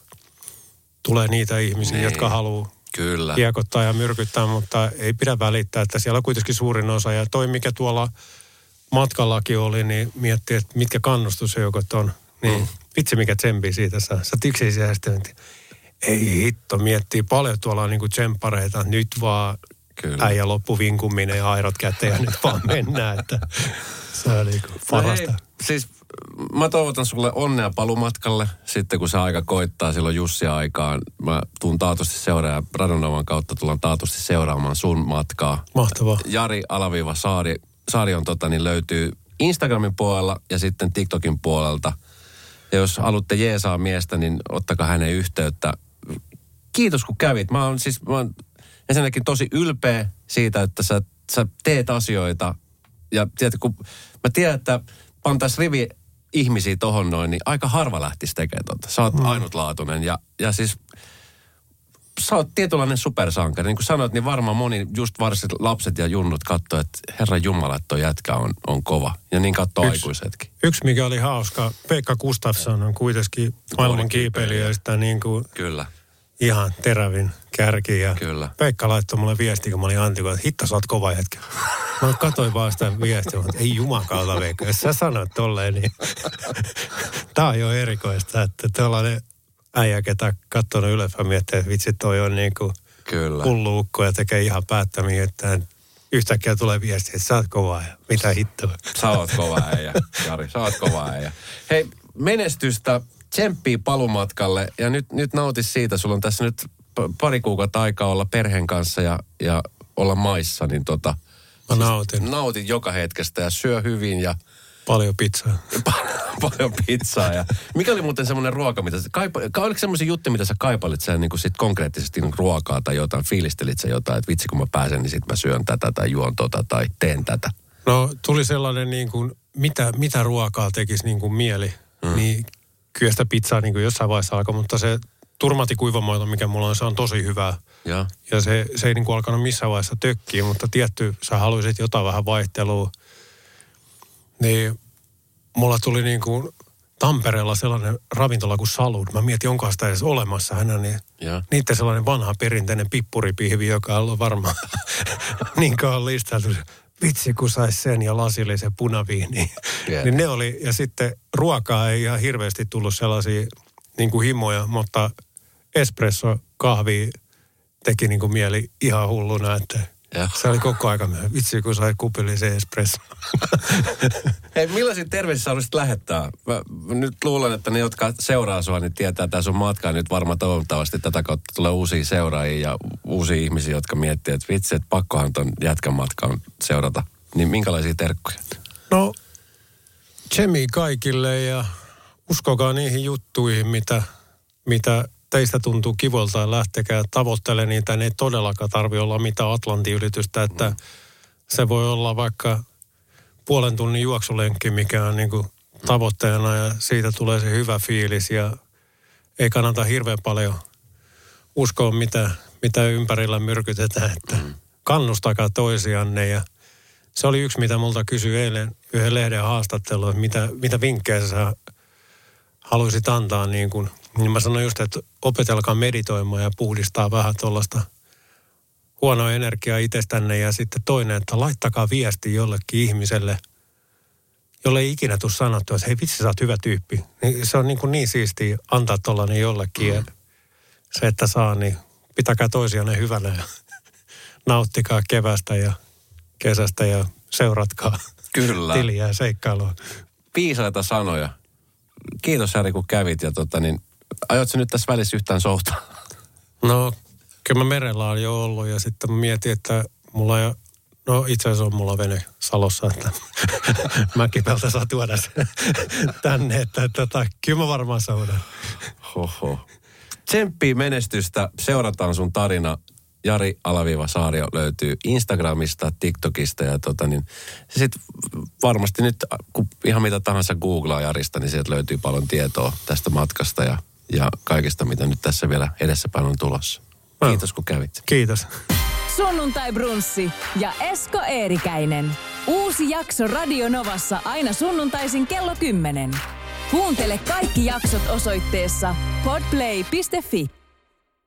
tulee niitä ihmisiä, niin. jotka haluaa Kyllä. kiekottaa ja myrkyttää, mutta ei pidä välittää, että siellä on kuitenkin suurin osa. Ja toi, mikä tuolla matkallakin oli, niin miettii, että mitkä kannustusjoukot on. Niin mm vitsi mikä tsempi siitä saa. Sä sitten, ei hitto, miettii paljon tuolla niin kuin tsemppareita, nyt vaan Kyllä. äijä loppu vinkuminen ja airot käteen ja nyt vaan mennään. Että Se on niinku parasta. No siis mä toivotan sulle onnea palumatkalle. Sitten kun se aika koittaa silloin Jussia aikaan, mä tuun taatusti seuraamaan, Radonovan kautta tullaan taatusti seuraamaan sun matkaa. Mahtavaa. Jari Alaviiva Saari, Saari on tota, niin löytyy Instagramin puolella ja sitten TikTokin puolelta. Ja jos haluatte jeesaa miestä, niin ottakaa hänen yhteyttä. Kiitos kun kävit. Mä oon siis, mä oon ensinnäkin tosi ylpeä siitä, että sä, sä teet asioita. Ja tiedätkö, kun mä tiedän, että pantais rivi ihmisiä tohon noin, niin aika harva lähtisi tekemään tota. Sä oot mm. ainutlaatuinen ja, ja siis sä oot tietynlainen supersankari. Niin kuin sanoit, niin varmaan moni, just varsin lapset ja junnut katsoo, että herra Jumala, että toi jätkä on, on kova. Ja niin katsoo Yksi- aikuisetkin. Yksi, mikä oli hauska, Pekka Gustafsson on kuitenkin maailman kiipeilijäistä niin kuin Kyllä, ihan terävin kärki. Ja kyllä. Peikka laittoi mulle viesti, kun mä olin Antiko, että hitto, sä oot kova jätkä. Mä katsoin vaan sitä viestiä, että ei jumakauta Veikka, jos sä sanoit tolleen, niin tää on jo erikoista, että tällainen äijä, ketä katsonut ylös, miettii, että vitsi, toi on niin kuin Kyllä. hullu ukko ja tekee ihan päättämiä, että yhtäkkiä tulee viesti, että sä oot kova ja mitä hittoa. Sä oot kova äijä, Jari. Sä oot kova äijä. Hei, menestystä, tsemppii palumatkalle ja nyt, nyt nauti siitä. Sulla on tässä nyt pari kuukautta aikaa olla perheen kanssa ja, ja olla maissa, niin tota, Mä nautin. nautit joka hetkestä ja syö hyvin ja Paljon pizzaa. paljon pizzaa. Ja mikä oli muuten semmoinen ruoka, mitä sä kaipa, ka- oliko semmoisia juttuja, mitä sä kaipailit sä niin kuin sit konkreettisesti niin ruokaa tai jotain, fiilistelit sä jotain, että vitsi kun mä pääsen, niin sit mä syön tätä tai juon tota tai teen tätä. No tuli sellainen niin kuin, mitä, mitä ruokaa tekisi niin kuin mieli, mm. niin kyllä sitä pizzaa niin kuin jossain vaiheessa alkoi, mutta se turmatikuivamoito, mikä mulla on, se on tosi hyvää. Ja, Ja se, se ei niin kuin alkanut missään vaiheessa tökkiä, mutta tietty, sä haluaisit jotain vähän vaihtelua. Niin mulla tuli niin kuin Tampereella sellainen ravintola kuin Salud. Mä mietin, onko sitä edes olemassa hänä, niin ja. niiden sellainen vanha perinteinen pippuripihvi, joka on ollut varmaan niin kauan listailtu. Vitsi, kun sais sen ja lasillisen punaviini. Niin ne oli, ja sitten ruokaa ei ihan hirveästi tullut sellaisia niin kuin himoja, mutta espresso, kahvi teki niin kuin mieli ihan hulluna, että Ja. se oli koko aika myöhemmin. Vitsi, kun sai kupillisen espresso. Hei, millaisia terveisiä sä haluaisit lähettää? Mä nyt luulen, että ne, jotka seuraa sua, niin tietää tämän sun matkaa nyt varmaan toivottavasti tätä kautta tulee uusia seuraajia ja uusia ihmisiä, jotka miettii, että vitsi, että pakkohan ton jätkän matkaan seurata. Niin minkälaisia terkkuja? No, tsemi kaikille ja uskokaa niihin juttuihin, mitä, mitä teistä tuntuu kivolta ja lähtekää tavoittele niitä. Ne ei todellakaan tarvi olla mitään Atlantin ylitystä, että se voi olla vaikka puolen tunnin juoksulenkki, mikä on niin kuin tavoitteena ja siitä tulee se hyvä fiilis ja ei kannata hirveän paljon uskoa, mitä, mitä ympärillä myrkytetään, että kannustakaa toisianne ja se oli yksi, mitä multa kysyi eilen yhden lehden haastattelun, että mitä, mitä vinkkejä sä haluaisit antaa niin kuin, niin mä sanoin just, että opetelkaa meditoimaan ja puhdistaa vähän tuollaista huonoa energiaa itsestänne ja sitten toinen, että laittakaa viesti jollekin ihmiselle, jolle ei ikinä tule sanottua, että hei vitsi sä oot hyvä tyyppi. Niin se on niin, kuin niin siistiä antaa tollainen jollekin ja se, että saa, niin pitäkää toisianne hyvänä ja nauttikaa kevästä ja kesästä ja seuratkaa Kyllä. tiliä ja seikkailua. Viisaita sanoja. Kiitos Jari, kun kävit. Ja tota, niin, aiotko nyt tässä välissä yhtään soutaa? No, kyllä mä merellä on jo ollut ja sitten mä mietin, että mulla ei No itse asiassa on mulla vene Salossa, että Mäkipeltä saa tuoda sen tänne, että tota, kyllä mä varmaan soudan. Hoho. Tsemppii menestystä. Seurataan sun tarina. Jari Alaviiva Saario löytyy Instagramista, TikTokista ja tota niin, sit varmasti nyt, kun ihan mitä tahansa googlaa Jarista, niin sieltä löytyy paljon tietoa tästä matkasta ja, ja kaikesta, mitä nyt tässä vielä edessäpäin on tulossa. Kiitos kun kävit. Kiitos. Sunnuntai Brunssi ja Esko Eerikäinen. Uusi jakso Radio Novassa aina sunnuntaisin kello 10. Kuuntele kaikki jaksot osoitteessa podplay.fi.